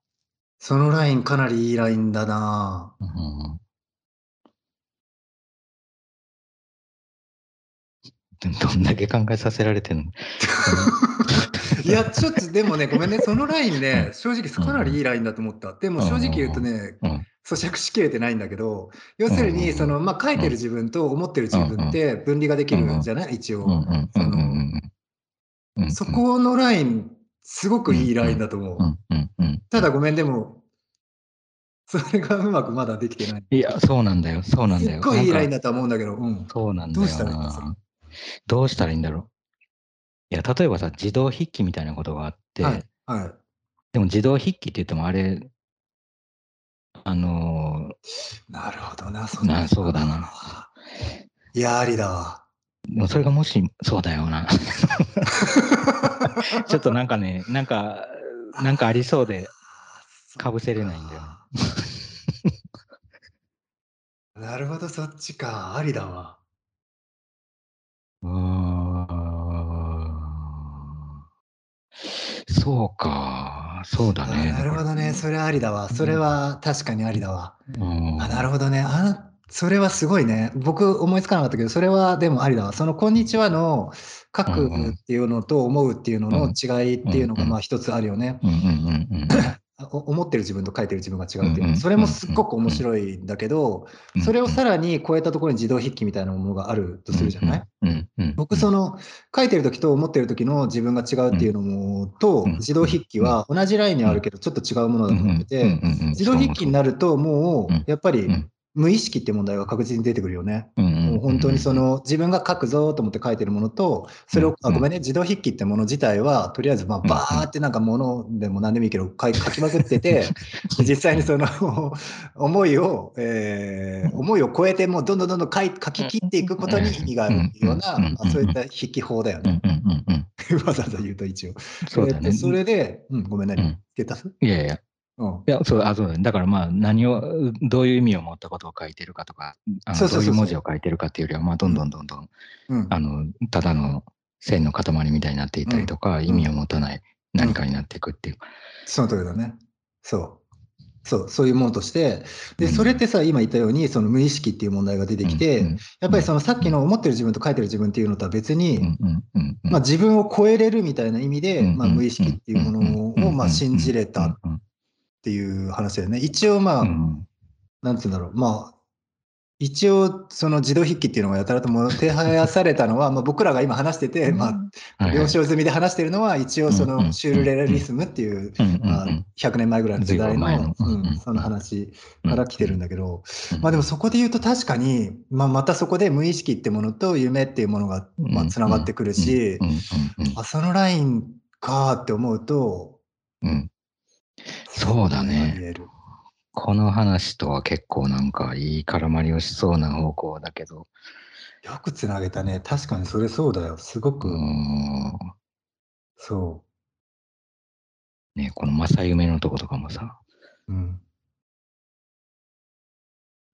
そのラインかなりいいラインだな、うんどんだけ考えさせられてんの (laughs) いや、ちょっとでもね、ごめんね、そのラインね、正直かなりいいラインだと思った。でも正直言うとね、咀嚼しきれてないんだけど、要するに、その、まあ、書いてる自分と思ってる自分って分離ができるんじゃない？一応。そこのライン、すごくいいラインだと思う。ただごめん、でも、それがうまくまだできてない。いや、そうなんだよ、そうなんだよ。すっごいいいラインだと思うんだけど、うん。そうなんだよ。どうしたらいいんですかどうしたらいいんだろう？いや、例えばさ、自動筆記みたいなことがあって、はい。はい、でも自動筆記って言ってもあれ、あのー、なるほどな、そなそうだな。いや、ありだわ。でもそれがもし、そうだよな。(laughs) ちょっとなんかね、なんか、なんかありそうで、かぶせれないんだよ。なるほど、そっちか。ありだわ。そうか、そうだね。なるほどね、それありだわ。それは確かにありだわ。あ、なるほどね。あそれはすごいね。僕思いつかなかったけど、それはでもありだわ。そのこんにちはの書くっていうのと思うっていうのの違いっていうのがまあ一つあるよね。思ってる自分と書いてる自分が違うっていう、それもすっごく面白いんだけど、それをさらに超えたところに自動筆記みたいなものがあるとするじゃない、僕その書いてる時と思ってる時の自分が違うっていうのもと自動筆記は同じラインにあるけどちょっと違うものだと思ってて自動筆記になるともうやっぱり無意識って問題が確実に出てくるよね。もう本当にその自分が書くぞと思って書いてるものと、それを、あごめんね、自動筆記ってもの自体は、とりあえずまあバーってなんかものでも何でもいいけど書きまくってて、(laughs) 実際にその (laughs) 思いを、えー、思いを超えてもうどんどんどんどん書い書き切っていくことに意味があるっていうような、そういった筆記法だよね。(laughs) わざわざ言うと一応。そうだね。それで、うん、ごめんな、ね、付け足すいやいや。うん。いや、そう、あ、そうだね。だからまあ、何を、どういう意味を持ったことを書いてるかとか、あどういう文字を書いてるかっていうよりは、まあ、どんどんどんどん、うん。あの、ただの線の塊みたいになっていたりとか、ん意味を持たない何かになっていくっていう。その通りだね。そう。そう、そういうものとして、で、うんそれってさ、今言ったように、その無意識っていう問題が出てきて、うんやっぱりそのさっきの思ってる自分と書いてる自分っていうのとは別に、うんうんうんうんまあ自分を超えれるみたいな意味で、うんまあ無意識っていうものをまあ信じれたっうんうんていう話だよね。一応まあ、うん。なんつうんだろう、まあ、一応その自動筆記っていうのがやたらともてはやされたのは、(laughs) まあ僕らが今話してて、まあ、了承済みで話してるのは、一応そのシュールレアリスムっていう、まあ、100年前ぐらいの時代のの。うんその話から来てるんだけど、うんまあでもそこで言うと確かに、まあ、またそこで無意識ってものと夢っていうものがまあつながってくるしあそのラインかーって思うと、うんそうだねこの話とは結構なんかいい絡まりをしそうな方向だけど、よくつなげたね。確かにそれそうだよ。すごうく、んそね、この正夢のとことかもさ、う。うん。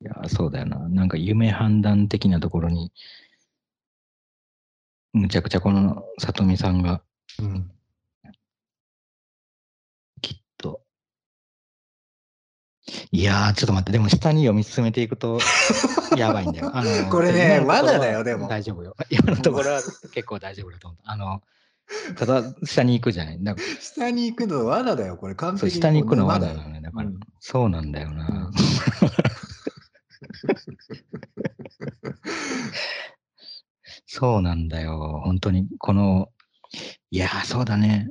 いや、そうだよな。なんか夢判断的なところに、むちゃくちゃこの里見さんがうん。きっと。いやー、ちょっと待って、でも下に読み進めていくと (laughs) やばいんだよ。あのこれね今のところは罠だよでも大丈夫よ。今のところは結構大丈夫だと思う。あの、ただ下に行くじゃない？だから下に行くの罠だよ。これ完そう璧下に行くのは罠だよね。だから、うんそうなんだよな。うん (laughs) そうなんだよ。本当に、この、いやー、そうだね。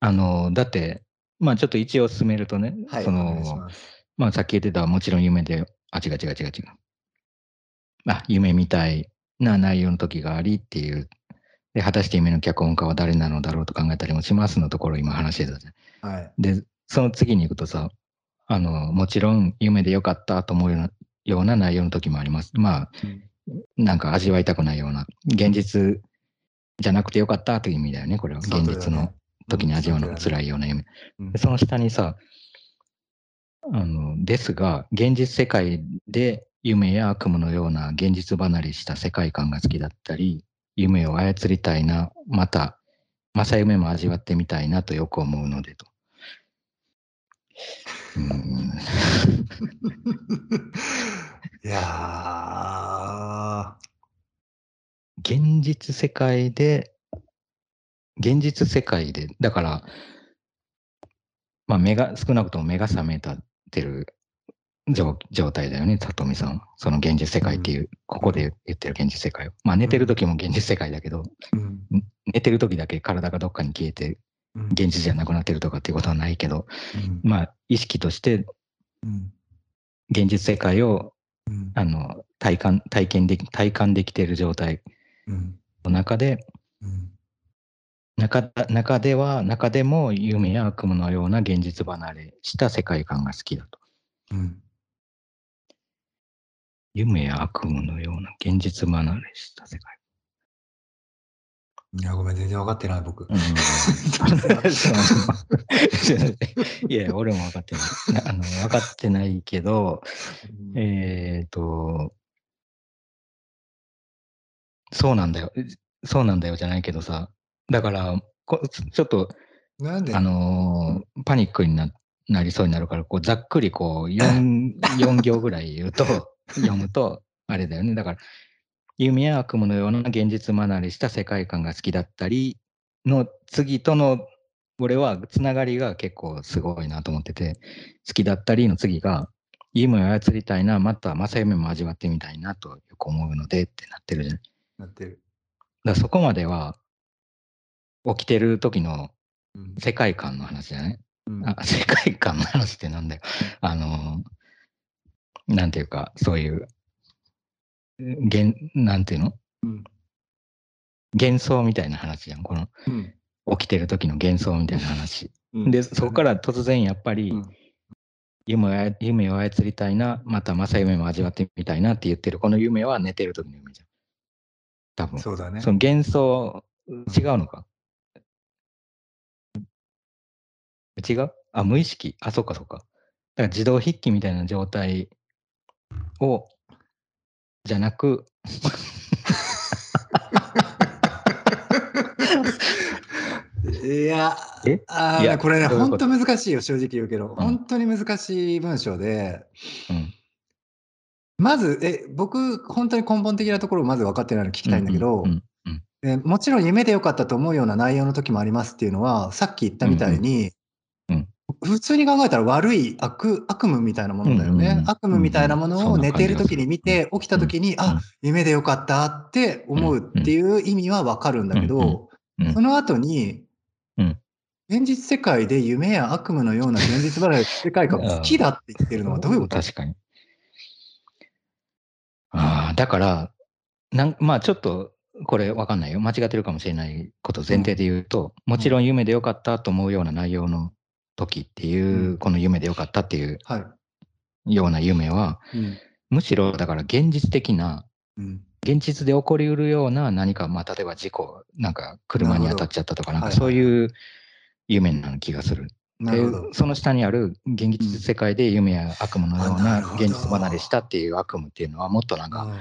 あの、だって、まあちょっと一応進めるとね、はい。その、まあさっき言ってたもちろん夢で、あ、違う違う違う違う。あ、夢みたいな内容の時がありっていう。で、果たして夢の脚本家は誰なのだろうと考えたりもしますのところを今話してたじゃん。はい。で、その次に行くとさ、あの、もちろん夢でよかったと思うようなような内容の時もあります。まあ、なんか味わいたくないような、現実じゃなくてよかったという意味だよね、これは。現実の時に味わうのが辛いような夢。うんでその下にさ、あの、ですが、現実世界で夢や悪夢のような現実離れした世界観が好きだったり、夢を操りたいな、また、正夢も味わってみたいなとよく思うのでと。うーんいや現実世界で、現実世界で、だから、まあ、目が、少なくとも目が覚めたってる状状態だよね、里見さん。は。その現実世界っていう、ここで言ってる現実世界を。まあ、寝てる時も現実世界だけど、ーうん。寝てる時だけ体がどっかに消えて、うん。現実じゃなくなってるとかっていうことはないけど、うん。まあ、意識としてうん。現実世界を、うん。あの、体感、体験でき、体感できている状態うん。の中で、うん中中では、中でも夢や悪夢のような現実離れした世界観が好きだと。うん夢や悪夢のような現実離れした世界いや、ごめん、全然分かってない、僕。観。(laughs) いや、俺も分かってない。なあの分かってないけど、えっ、と、そうなんだよ。そうなんだよじゃないけどさ、だから、こちょっと、なんで？あのーパニックにななりそうになるから、こうざっくりこう 4, 4 (laughs) 行ぐらい言うと、読むと、あれだよね。だから、夢や悪夢のような現実離れした世界観が好きだったりの次との、俺はつながりが結構すごいなと思ってて、好きだったりの次が、夢を操りたいな、また正夢も味わってみたいなとよく思うのでってなってるじゃん。なってる。らそこまでは、起きてる時のうん世界観の話だね。うんあ (laughs) 世界観の話ってなんだよ。あの、なんていうか、そういう、現、なんていうの？うん幻想みたいな話じゃん。このうん起きてる時の幻想みたいな話。うんで、そこから突然やっぱり、うん夢夢を操りたいな、また正夢も味わってみたいなって言ってるこの夢は寝てる時の夢じゃん。多分。そうだね。その幻想、違うのか？違うあ、無意識？あ、そっかそっか。だから自動筆記みたいな状態を、じゃなく、(laughs) いやえ、あいやこれね、どういうこと？本当難しいよ、正直言うけど。本当に難しい文章で、うん。まず、え、僕、本当に根本的なところをまず分かってないの聞きたいんだけどう、んうんでもちろん夢でよかったと思うような内容の時もありますっていうのは、さっき言ったみたいに、普通に考えたら悪い悪悪夢みたいなものだよね。うんうんうん。悪夢みたいなものをうんうん。寝ている時に見て、起きた時に、あ、夢でよかったって思うっていう意味はわかるんだけど、うんうんその後に、うん。現実世界で夢や悪夢のような現実離れの世界が (laughs) 好きだって言ってるのはどういうこと？確かに。ああ、だから、なんまあちょっと、これわかんないよ。間違ってるかもしれないことを前提で言うと、もちろん夢でよかったと思うような内容の時っていう、うんこの夢でよかったっていうはい。ような夢は、うん。むしろだから現実的な、うん。現実で起こりうるような何か、まあ例えば事故、なんか車に当たっちゃったとか、なんかはいはいそういう夢な気がする。で。その下にある現実世界で夢や悪夢のような現実離れしたっていう悪夢っていうのはもっとなんか、うん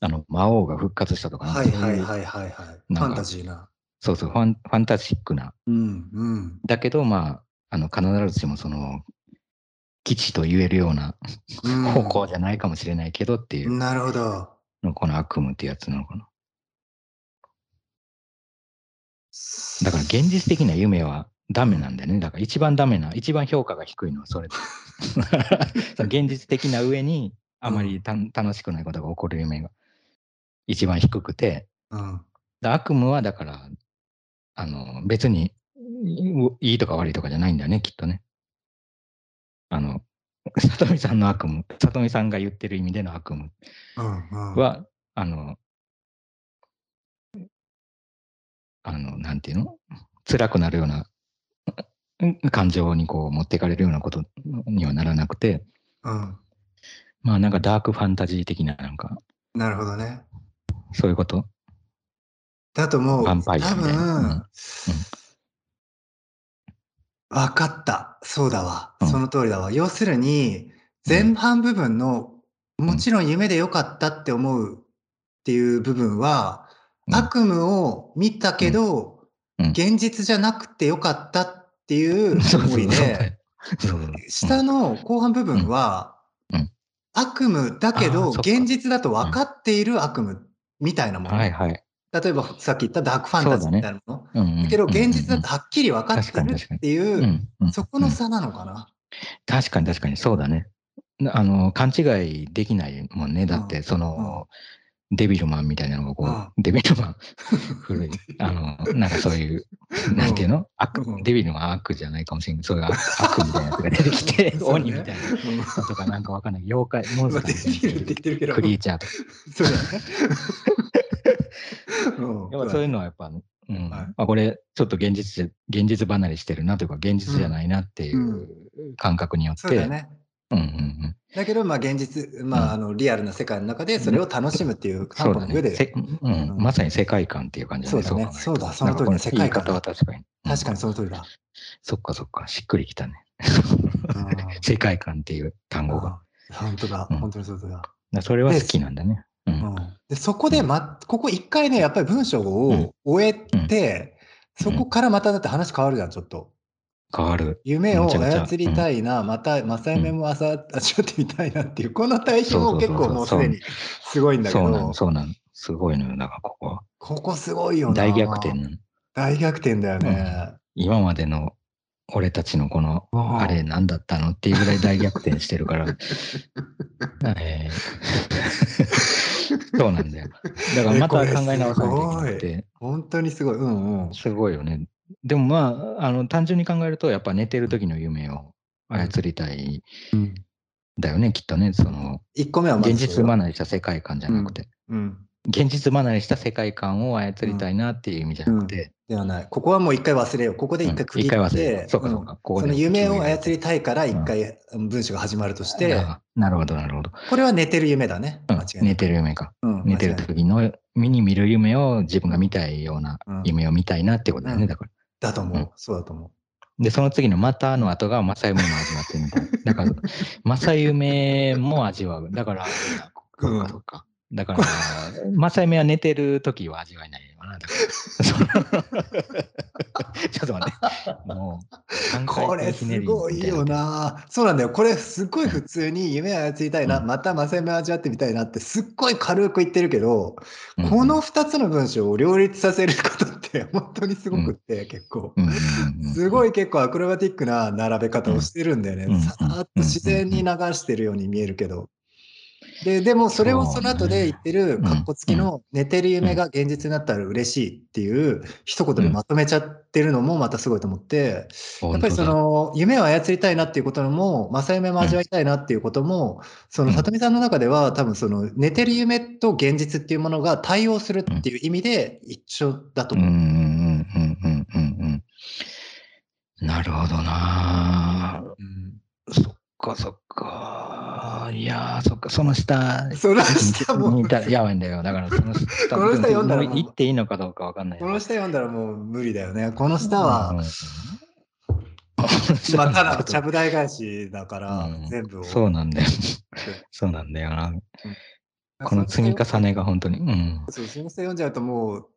あの魔王が復活したとかなんかはいはいはいはいはい。ファンタジーな。そうそうファンファンタジックなうんうん。だけどまああの必ずしもその基地と言えるようなうん。方向じゃないかもしれないけどっていう。なるほど。のこの悪夢ってやつなのかな。だから現実的な夢はダメなんだよね。だから一番ダメな一番評価が低いのはそれ (laughs) 現実的な上にあまりた、楽しくないことが起こる夢が一番低くて。うん。だ悪夢はだから、あの、別にいいいとか悪いとかじゃないんだよね、きっとね。あの、(laughs) 里見さんの悪夢、里見さんが言ってる意味での悪夢うんうん。は、あの、あの、なんていうの？辛くなるようなうん (laughs) 感情にこう持っていかれるようなことにはならなくて、うん。まあなんかダークファンタジー的ななんか、なるほどね。そういうことだともう、多みたいなうん分、わかった。そうだわ。うん。その通りだわ。要するに、前半部分の、もちろん夢でよかったって思うっていう部分は、うん。悪夢を見たけど、うん。現実じゃなくてよかったっていうそう思いで、そうそう下の後半部分は、うん。うん。悪夢だけど、そっか。現実だと分かっている悪夢みたいなもの。はいはい。例えばさっき言ったダークファンタジーみたいなもの。だけど、現実だうんとはっきり分かってるっていう、そこの差なのかな？確かに確かにそうだね。あの勘違いできないもんね。だって、その、デビルマンみたいなのがこう、うんデビルマン、古い、(laughs) あの、なんかそういう、なんていうの？悪うんデビルマン悪じゃないかもしれない。そういう悪悪みたいなやつが出てきて、(laughs) 鬼みたいなとかなんかわかんない。妖怪、モンまあスター (laughs) クリーチャーとか。そうだね。(laughs) うん。やっぱそういうのはやっぱ、うん。はい。あこれちょっと現実現実離れしてるなというか現実じゃないなっていう感覚によって、そうんうんうん、だけど、まあ現実、まああのリアルな世界の中でそれを楽しむっていう担保の上で、せうん。うん。まさに世界観っていう感じそうだね。そうだ。その通りの世界観。は確かに。確かにうんその通りだ。そっかそっか、しっくりきたね。うん。(laughs) 世界観っていう単語が。本当だ、うん。本当にそうだ。だそれは好きなんだね。うんうんでそこで、ま、ここ一回ね、やっぱり文章うんを終えて、そこからまただって話変わるじゃん、ちょっと。変わる。夢を操りたいな、また、正夢も朝味わってみたいなっていう、この対比も結構もうすでにすごいんだけどそうなの、、そうなの。すごいのよ。だからここは。ここすごいよな。大逆転。大逆転だよね。今までの俺たちのこのうんあれ何だったのっていうぐらい大逆転してるから、(laughs) えー (laughs) そうなんだよ。だからまた考え直さないといけなくて、本当にすごい。うんうん。すごいよね。でもまあ、あの単純に考えると、やっぱ寝てる時の夢を操りたいだよね、きっとね。その1個目は現実離れした世界観じゃなくて、うん。現実離れした世界観を操りたいなっていう意味じゃなくて、ではない。ここはもう一回忘れよう。ここで一回区切うん一回忘ってう、そうかそうかんここでその夢を操りたいから一回文章が始まるとして、あなるほど、なるほど。これは寝てる夢だね。うん間違い。寝てる夢か。うん寝てる時の身に見る夢を自分が見たいようなうん夢を見たいなってことだよね、うんだから。だと思うんう。そうだと思で、その次のまたの後が正夢も味わってるみたいな。だから、正夢も味わう。だから、(laughs) そうかそうか。だから、正夢は寝てる時は味わえないよな。だからちょっと待って。もう、これすごいよな。そうなんだよ。これすごい普通に夢を操りたいな、うんまた正夢を味わってみたいなってすっごい軽く言ってるけど、うんこの2つの文章を両立させることって本当にすごくって、結構。うんうんうんうんすごい結構アクロバティックな並べ方をしてるんだよね。さーっと自然に流してるように見えるけど。ででもそれをその後で言ってるカッコ付きの寝てる夢が現実になったら嬉しいっていう一言でまとめちゃってるのもまたすごいと思って、やっぱりその夢を操りたいなっていうことも正夢も味わいたいなっていうことも、その里見さんの中では多分その寝てる夢と現実っていうものが対応するっていう意味で一緒だと思う。うんうんうんうんうんうんうん。なるほどな。うんそっかそっか。いやー、そっか、その下。その下もにいたらやばいんだよ。だからその下。この下読んだらもう言っていいのかどうかわかんない。この下読んだらもう無理だよね。この下は、うん、まあ、ただのちゃぶ台返しだから、うん全部を。そうなんだよ。そうなんだよな。この積み重ねが本当に。うん。そう、その下読んじゃうともう、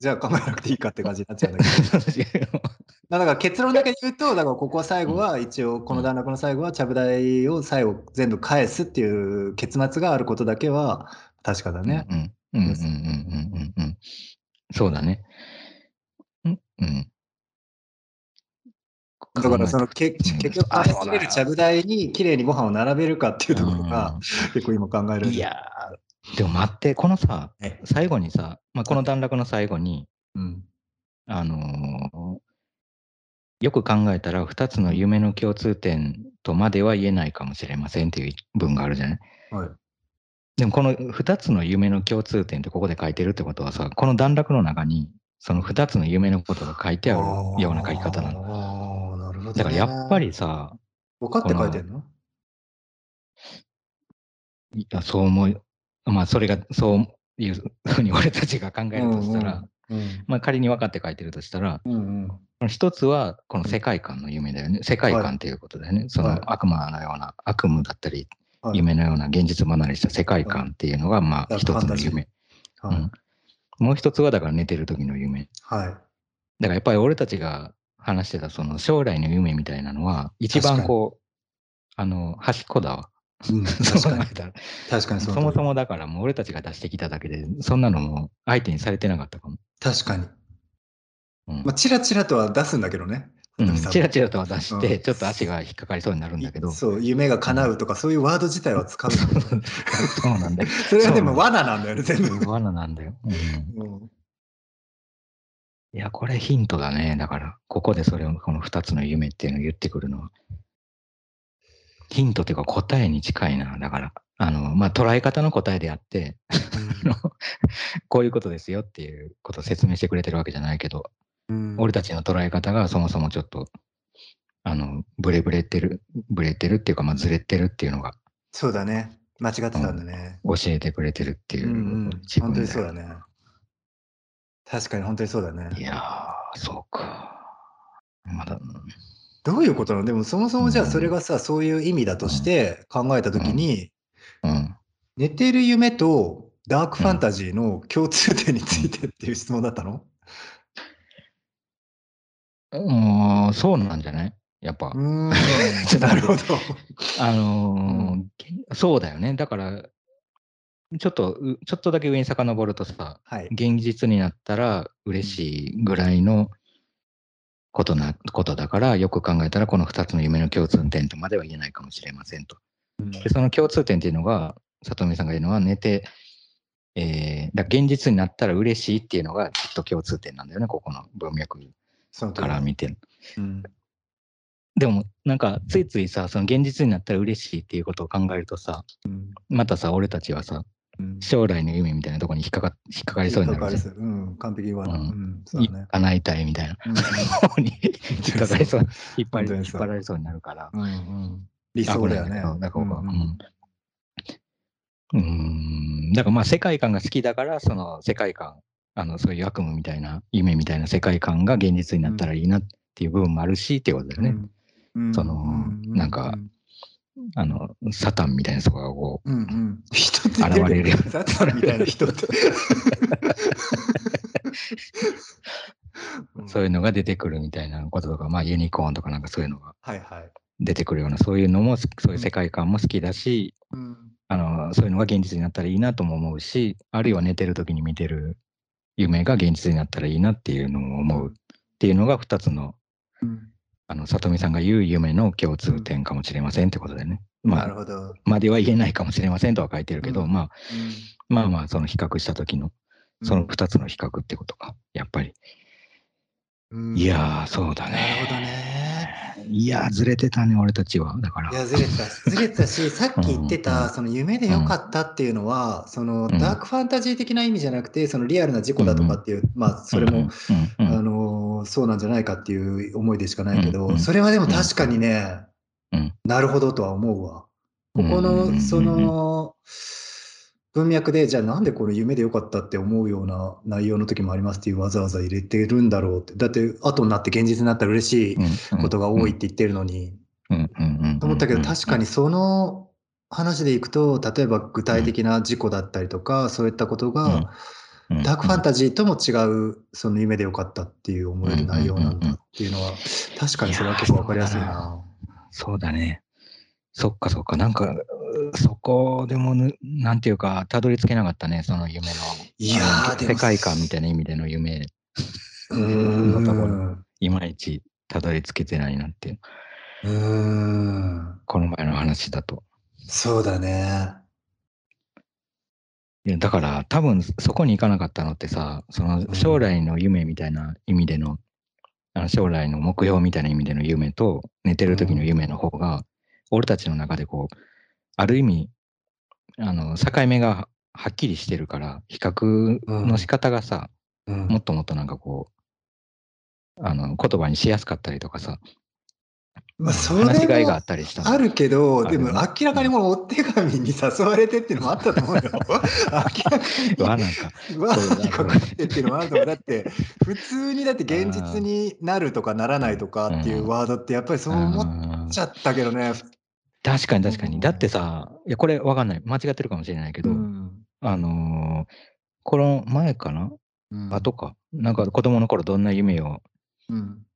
じゃあ考えなくていいかって感じになっちゃうんだけど。(laughs) だから結論だけ言うと、(laughs) だからここは最後は一応、この段落の最後は、ちゃぶ台を最後全部返すっていう結末があることだけは確かだね。うんうんうんうんうん。そうだね。うんうん。だからそのけ結局、あ返せれるちゃぶ台に綺麗にご飯を並べるかっていうところが結構今考える。いやー、でも待って、このさはい、最後にさ、まあ、この段落の最後に、うん。あのーよく考えたら、2つの夢の共通点とまでは言えないかもしれませんっていう文があるじゃない？はい。でもこの2つの夢の共通点ってここで書いてるってことはさ、この段落の中に、その2つの夢のことが書いてあるような書き方なの。の。ああ、なるほど、ね。だからやっぱりさ、分かって書いてんの？いやそう思う、まあそれがそういうふうに俺たちが考えるとしたら、うんまあ仮に分かって書いてるとしたら、うんうん一つはこの世界観の夢だよね。世界観っていうことだよね。そはいの悪魔のような、悪夢だったり、はい夢のような現実離れした世界観っていうのが、まあはい一つの夢。はいうんもう一つはだから寝てる時の夢。はい。だからやっぱり俺たちが話してたその将来の夢みたいなのは、一番こう、あの、端っこだわ。うん、そう確かに確かにそそもそもだからもう俺たちが出してきただけで、そんなのも相手にされてなかったかも。確かに。うんまあ、チラチラとは出すんだけどね。うん、チラチララとは出して、ちょっと足が引っかかりそうになるんだけど。そう、夢が叶うとか、そういうワード自体は使う (laughs) そうなんだよ。(laughs) それはでも罠なんだよね、全部。罠なんだよ。うんうんいや、これヒントだね。だから、ここでそれを、この2つの夢っていうのを言ってくるのは。ヒントっていうか答えに近いな。だから、あの、まあ、捉え方の答えであって、(laughs) こういうことですよっていうことを説明してくれてるわけじゃないけど、うん俺たちの捉え方がそもそもちょっと、あの、ブレブレてる、ブレてるっていうか、まあ、ずれてるっていうのがそうだね。間違ってたんだね。教えてくれてるっていうう、んうん。自本当分にそうだね。確かに本当にそうだね。いやー、そうか。まだ、うんどういうことなの？でもそもそもじゃあそれがさ、そういう意味だとして考えたときに、うん。寝てる夢とダークファンタジーの共通点についてっていう質問だったの？もう、そうなんじゃない？やっぱ。うーん (laughs) なるほど。あのーそうだよね。だから、ちょっと、うちょっとだけ上に遡るとさ、はい。現実になったら嬉しいぐらいのことな、ことだから、よく考えたらこの2つの夢の共通点とまでは言えないかもしれませんと。で、その共通点っていうのが、里見さんが言うのは寝て、えー、だ現実になったら嬉しいっていうのがきっと共通点なんだよね、ここの文脈から見て。うんでも、なんか、ついついさ、その現実になったら嬉しいっていうことを考えるとさ、うんまたさ、俺たちはさ、うん将来の夢みたいなところに引っかか引っかかりそうになるじゃん。う。ん、完璧に言わない。うん。うん、そうだね。叶いたいみたいな。うん。(laughs) 方に引っかかりそう、引っ張り引っ張られそうになるから。うんうん。理想だよね。から僕は、ううん。ん。うーん。だからまあ世界観が好きだから、その世界観、あのそういう悪夢みたいな、夢みたいな世界観が現実になったらいいなっっていう部分もあるしっていうことだよね。その、なんか、あの、サタンみたいな人がこう、うんうん、人って現れるよ。サタンみたいな。人って。(laughs) そういうのが出てくるみたいなこととか、まあユニコーンとかなんかそういうのが出てくるような、そういうのも、そういう世界観も好きだし、うん、あのそういうのが現実になったらいいなとも思うし、あるいは寝てる時に見てる夢が現実になったらいいなっていうのを思うっていうのが2つの、うん、あの里見さんが言う夢の共通点かもしれませんってことでね。まあ、なるほど。までは言えないかもしれませんとは書いてるけど、うん、まあ、まあまあ、その比較した時の、その2つの比較ってことか、やっぱり。いやー、そうだね。なるほどね。いや、ずれてたね、俺たちは。だから。いや、ずれてた。ずれてたし、(laughs) さっき言ってた、その夢でよかったっていうのは、そのダークファンタジー的な意味じゃなくて、そのリアルな事故だとかっていう、まあ、それも、あの、そうなんじゃないかっていう思いでしかないけど、それはでも確かにね、なるほどとは思うわ。ここの、その、文脈で、じゃあなんでこの夢でよかったって思うような内容の時もありますっていうわざわざ入れてるんだろうって。だって後になって現実になったら嬉しいことが多いって言ってるのに。と思ったけど確かにその話でいくと、例えば具体的な事故だったりとか、そういったことが、ダークファンタジーとも違う、その夢でよかったっていう思える内容なんだっていうのは、確かにそれは結構わかりやすいな。そうだね。そっかそっか。なんか、そこでもなんていうか、たどり着けなかったね、その夢の。いや世界観みたいな意味での夢のところ、いまいちたどり着けてないなっていう。うんこの前の話だと。そうだね。いやだから多分そこに行かなかったのってさ、その将来の夢みたいな意味での、あの将来の目標みたいな意味での夢と寝てる時の夢の方が、俺たちの中でこう、ある意味、あの、境目がはっきりしてるから、比較の仕方がさ、うん、もっともっとなんかこう、あの、言葉にしやすかったりとかさ、まあ、それ話がいがあったりしたあるけど、でも明らかにもうお手紙に誘われてっていうのもあったと思うよ。(laughs) 明らかに。わなんか。わにかかってっていうのもあると思う。だって、普通にだって現実になるとかならないとかっていうワードってやっぱりそう思っちゃったけどね。確かに確かに。だってさ、いや、これわかんない。間違ってるかもしれないけど、うん、あのー、この前かな、うん、後か。なんか子供の頃どんな夢を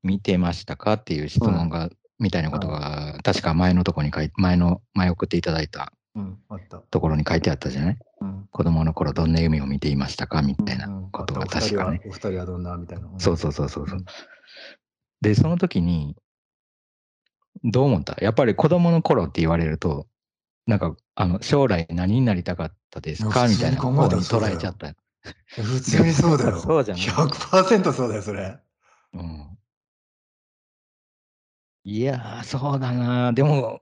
見てましたかっていう質問が、みたいなことが、確か前のとこに書いて、前の、前送っていただいたところに書いてあったじゃない、うん、子供の頃どんな夢を見ていましたか？みたいなことが確かね。お二人はどんなみたいな。そうそうそうそう。うん、で、その時に、どう思った？やっぱり子供の頃って言われると、なんか、あの、将来何になりたかったですか？みたいな方に捉えちゃった。普通にそうだよ。(laughs) そうじゃん。100%そうだよ、それ。うん。いやそうだな。でも、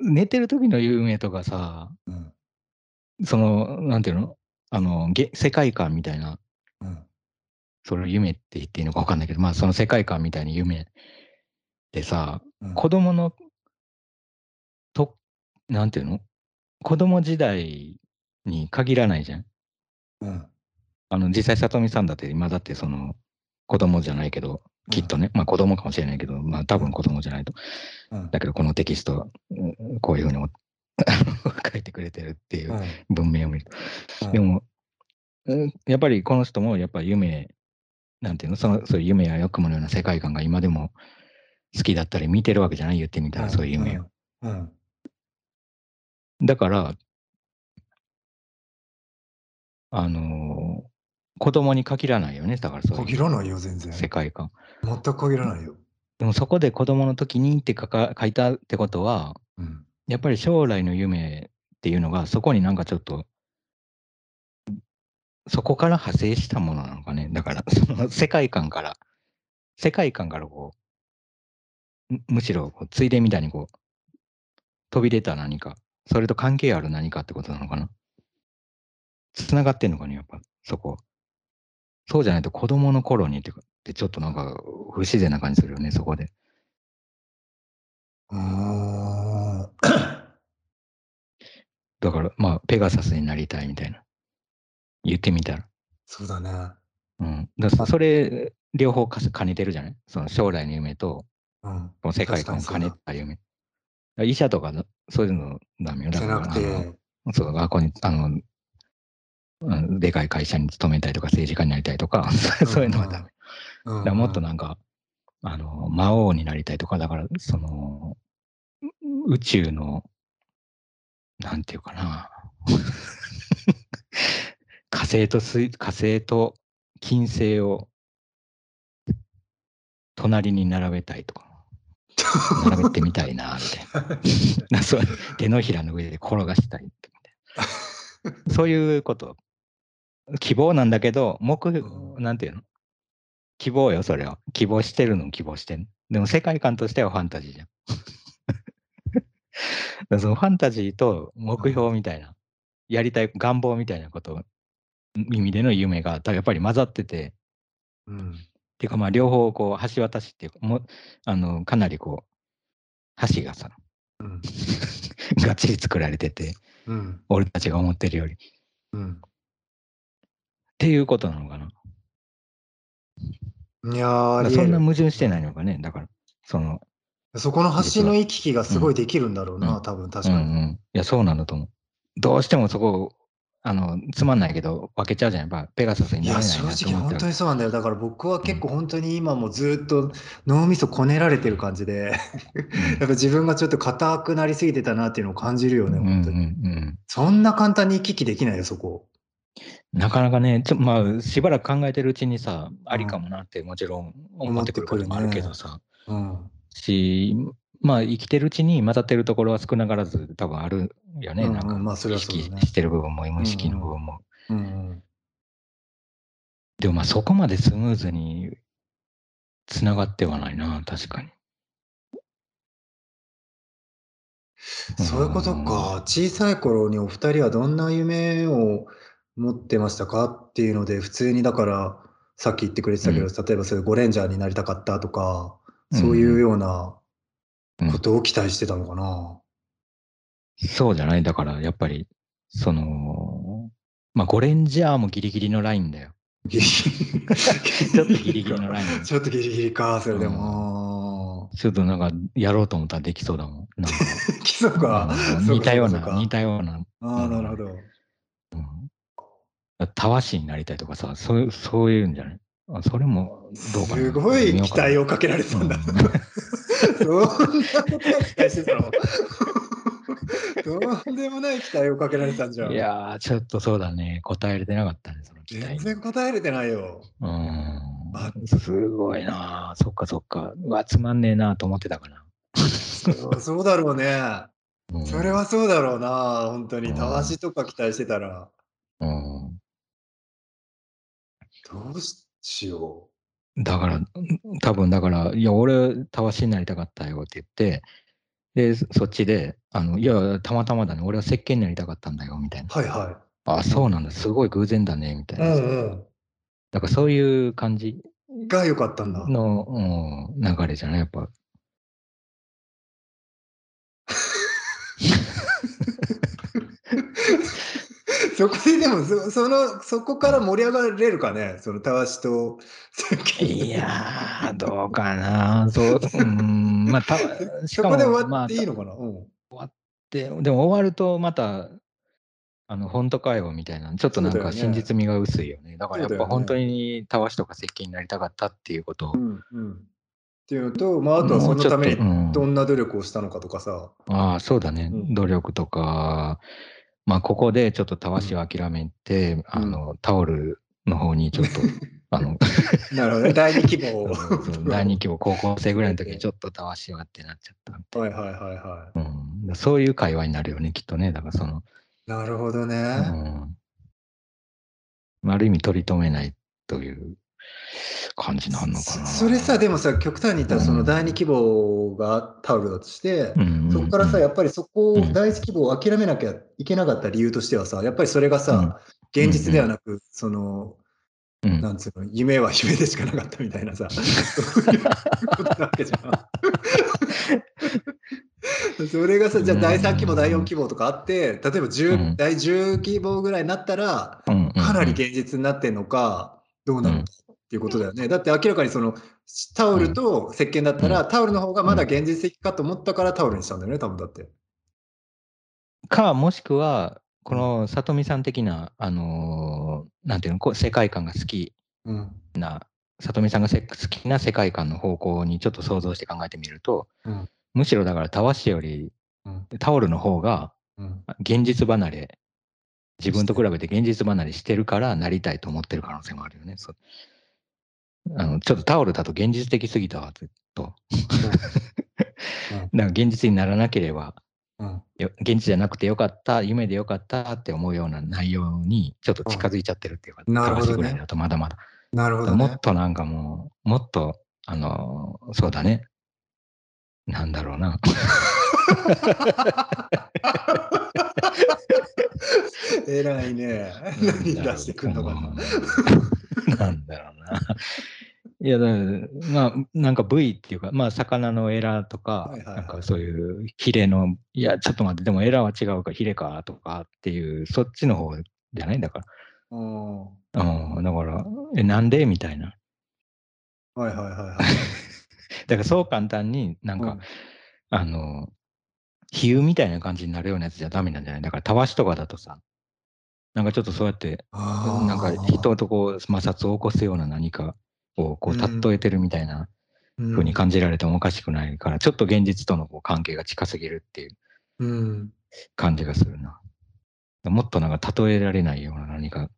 寝てる時の夢とかさ、うん、その、なんていうの？あの、世界観みたいな、うん、それ夢って言っていいのか分かんないけど、まあその世界観みたいな夢ってさ、うん、子供のと、なんていうの？子供時代に限らないじゃん。うん。あの、実際、里見さんだって今だってその、子供じゃないけど、きっとね、うん、まあ子供かもしれないけど、まあ多分子供じゃないと。うん、だけど、このテキスト、こういうふうに (laughs) 書いてくれてるっていう文明を見ると。うん、でも、やっぱりこの人もやっぱり夢、なんていうの、そのそういう夢や欲ものような世界観が今でも好きだったり見てるわけじゃない？言ってみたら、そういう夢を。うん、だから、あのー、子供に限らないよね、だからそう限らないよ、全然。世界観。全く限らないよ。でもそこで子供の時にって書か書いたってことは、うん、やっぱり将来の夢っていうのが、そこになんかちょっと、そこから派生したものなのかね。だから、その世界観から、世界観からこう、むしろこうついでみたいにこう、飛び出た何か、それと関係ある何かってことなのかな？つながってんのかね、やっぱ、そこ。そうじゃないと子供の頃にってってちょっとなんか不自然な感じするよね、そこで。あだから、まあ、ペガサスになりたいみたいな。言ってみたら。そうだね。うん、だそれ、両方兼ねてるじゃない？その将来の夢と、うん。この世界観を兼ねた夢。医者とかのそういうのダメよ。だじゃなくからあのて、そう、学校に、あの、うんでかい会社に勤めたいとか、政治家になりたいとか、(laughs) そういうのはダメ。うんだからもっとなんか、あの、魔王になりたいとか、だから、その、う宇宙の、なんていうかな、(laughs) 火星と水、火星と金星を隣に並べたいとか、並べてみたいな、みたいな。(laughs) 手のひらの上で転がしたいみたいな。そういうこと。希望なんだけど、目なんていうの？希望よ、それは。希望してるの希望してんでも世界観としてはファンタジーじゃん。(laughs) だそのファンタジーと目標みたいな、やりたい願望みたいなこと、意味での夢がやっぱり混ざってて、うん。っていうかまあ両方こう橋渡しっていうか、もうあのかなりこう、橋がさ、うん。(laughs) がっちり作られてて、うん。俺たちが思ってるより。っうん。ていうことなのかな。いやそんな矛盾してないのかね。だから、その、そこの橋の行き来がすごいできるんだろうな、うん多分確うんうかに。ん。いや、そうなんだと思う。どうしてもそこ、あの、つまんないけど、分けちゃうじゃん。やっぱ、ペガサスにいや、なれない正なと思って直本当にそうなんだよ。だから僕は結構本当に今もずっと脳みそこねられてる感じで、やっぱ自分がちょっと硬くなりすぎてたなっていうのを感じるよね、うんうん本当に。うん。そんな簡単に行き来できないよ、そこ。なかなかね、ちょまあ、しばらく考えてるうちにさ、ありかもなってもちろん思ってくることもあるけどさ、うん。し、まあ、生きてるうちに混ざってるところは少なからず多分あるよね。うんうんなんか、まあそれ意識してる部分も、無意識の部分も。うんうん。でもまあ、そこまでスムーズにつながってはないな、確かに。そういうことか。小さい頃にお二人はどんな夢を持ってましたかっていうので、普通にだから、さっき言ってくれてたけど、例えばそういうゴレンジャーになりたかったとか、そういうようなことを期待してたのかな？そうじゃない？だから、やっぱり、その、まあ、ゴレンジャーもギリギリのラインだよ。ちょっとギリギリのライン。ちょっとギリギリか、それでも。ちょっとなんか、やろうと思ったらできそうだもん。なんか。(laughs) そうか似たような、似たような。ああ、なるほど。たわしになりたいとかさ、そういう、そういうんじゃない？あそれもどうかな。すごい期待を。をかけられてたんだ。うん (laughs) そんなことは期待してたのとんでもない期待をかけられてたんじゃん。いやー、ちょっとそうだね。答えれてなかったね、その期待全。然答えれてないよ。うんあ。すごいなそっかそっか。うわ、つまんねえなと思ってたかな。そうだろうね。うんそれはそうだろうな。本当に。うんたわしとか期待してたら。うん。どうしよだから、多分だから、いや、俺、たわしになりたかったよって言って、で、そっちで、あの、いや、たまたまだね、俺は石鹸になりたかったんだよ、みたいな。う。はいはあ、そうなんだ、すごい偶然だね、みたいい。うな。んうん。だからそういう感じが良かったんだ。の、うん、流れじゃないやっぱ。(laughs) (laughs) そこででもそ、その、そこから盛り上がれるかね、そのたわしといやー、どうかな。そう、うん、まあ、た、(laughs) しかもそこで終まあわっていいのかな、うん。ででも終わるとまた、あの、本当かよみたいな、ちょっとなんか真実味が薄いよね。だからやっぱ本当にたわしとか石鹸になりたかったっていうことを、うんうん。っていうのと、まあ、あとはそのためにどんな努力をしたのかとかさ。ああ、そうだね、うん努力とか、まあ、ここでちょっとたわしを諦めて、あの、タオルの方にちょっと、あの、(laughs) なるほどね。第二希望 (laughs) 第2期も高校生ぐらいの時にちょっとたわしはってなっちゃった。はいはいはいはうん、そういう会話になるよね、きっとね。だからその、い。なるほどね。うん、ある意味取り留めないという感じなのかな。そそれさ、でもさ、極端に言ったら、そのうん第二希望がタオルだとして、うんそこからさ、やっぱりそこを、うん。第一希望を諦めなきゃいけなかった理由としてはさ、やっぱりそれがさ、現実ではなく、その、うん。なんつうの、夢は夢でしかなかったみたいなさ、そういうことなわけじゃん。(laughs) それがさ、じゃあ第3希望、第4希望とかあって、例えば10、うん。第10希望ぐらいになったら、かなり現実になってんのか、どうなるの、っていうことだよね。だって明らかにそのタオルと石鹸だったら、タオルの方がまだ現実的かと思ったからタオルにしたんだよね、多分だって。か、もしくは、この里見さん的な、あのー、なんていうの、こう世界観が好きな、うん、里見さんが好きな世界観の方向にちょっと想像して考えてみると、うん、むしろだからたわしより、タオルの方が現実離れ、自分と比べて現実離れしてるからなりたいと思ってる可能性もあるよね。あのちょっとタオルだと現実的すぎたわ、ずっと。(laughs) だから現実にならなければうん、現実じゃなくてよかった、夢でよかったって思うような内容にちょっと近づいちゃってるっていうか、なるほど、ぐらいだとまだまだ。なるほど、ね、もっとなんかもう、もっと、あの、そうだね。なんだろうな。(laughs) えらいね。(laughs) 何出してくんのかな。(laughs) なんだろうな。いや、まあ、なんか部位っていうか、まあ、魚のエラとか、なんかそういうヒレの、いや、ちょっと待って、でもエラは違うか、ヒレかとかっていう、そっちの方じゃない？んだから。うん。だから、え、なんで？みたいな。はいはいはいはい。(laughs) だからそう簡単になんか、うん、あの、比喩みたいな感じになるようなやつじゃダメなんじゃない？だからたわしとかだとさ、なんかちょっとそうやって、なんか人とこう摩擦を起こすような何かをこう例えてるみたいな風に感じられてもおかしくないから、ちょっと現実とのこう関係が近すぎるっていう感じがするな。もっとなんか例えられないような何か、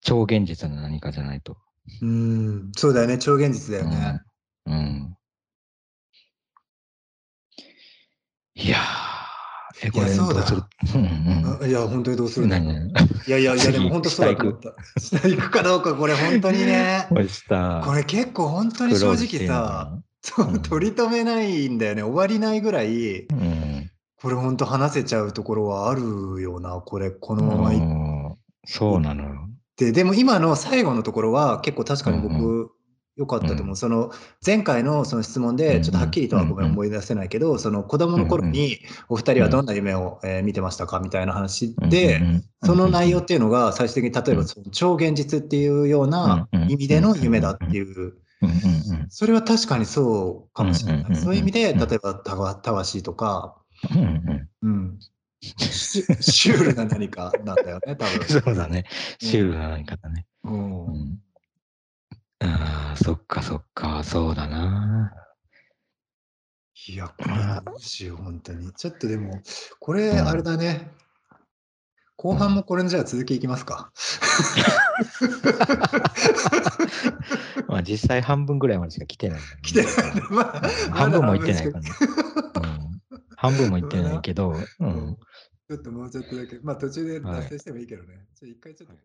超現実な何かじゃないと。うん、そうだよね、超現実だよね。うん。うん、いやー。え、これどうする？いや、本当にどうする？のいやいやいや、でも本当そうだと思った。下行くかどうか、これ本当にね。これ結構本当に正直さ、(laughs) 取り留めないんだよね。終わりないぐらい、これ本当話せちゃうところはあるよな、これ、このままいそうなのよ。で、でも今の最後のところは結構確かに僕、よかったと思う。うん、その前回のその質問で、ちょっとはっきりとはごめん思い出せないけど、その子供の頃にお二人はどんな夢を、え見てましたかみたいな話で、その内容っていうのが最終的に例えばその超現実っていうような意味での夢だっていう。それは確かにそうかもしれない。そういう意味で、例えばたわたわしとか、うん、シュールな何かなんだよね、多分。(laughs) そうだね。シュールな何かだね。うんああ、そっかそっか、そうだな。いや、これどうしよう、本当に。ちょっとでも、これ、あれだね。後半もこれじゃあ続きいきますか。(laughs) まあ実際半分ぐらいまでしか来てない、ね。来てない。まあ、半分もいってないかな、うん。半分もいってないけど、うん。ちょっともうちょっとだけ、まあ途中で脱線してもいいけどね。じゃ一回ちょっと。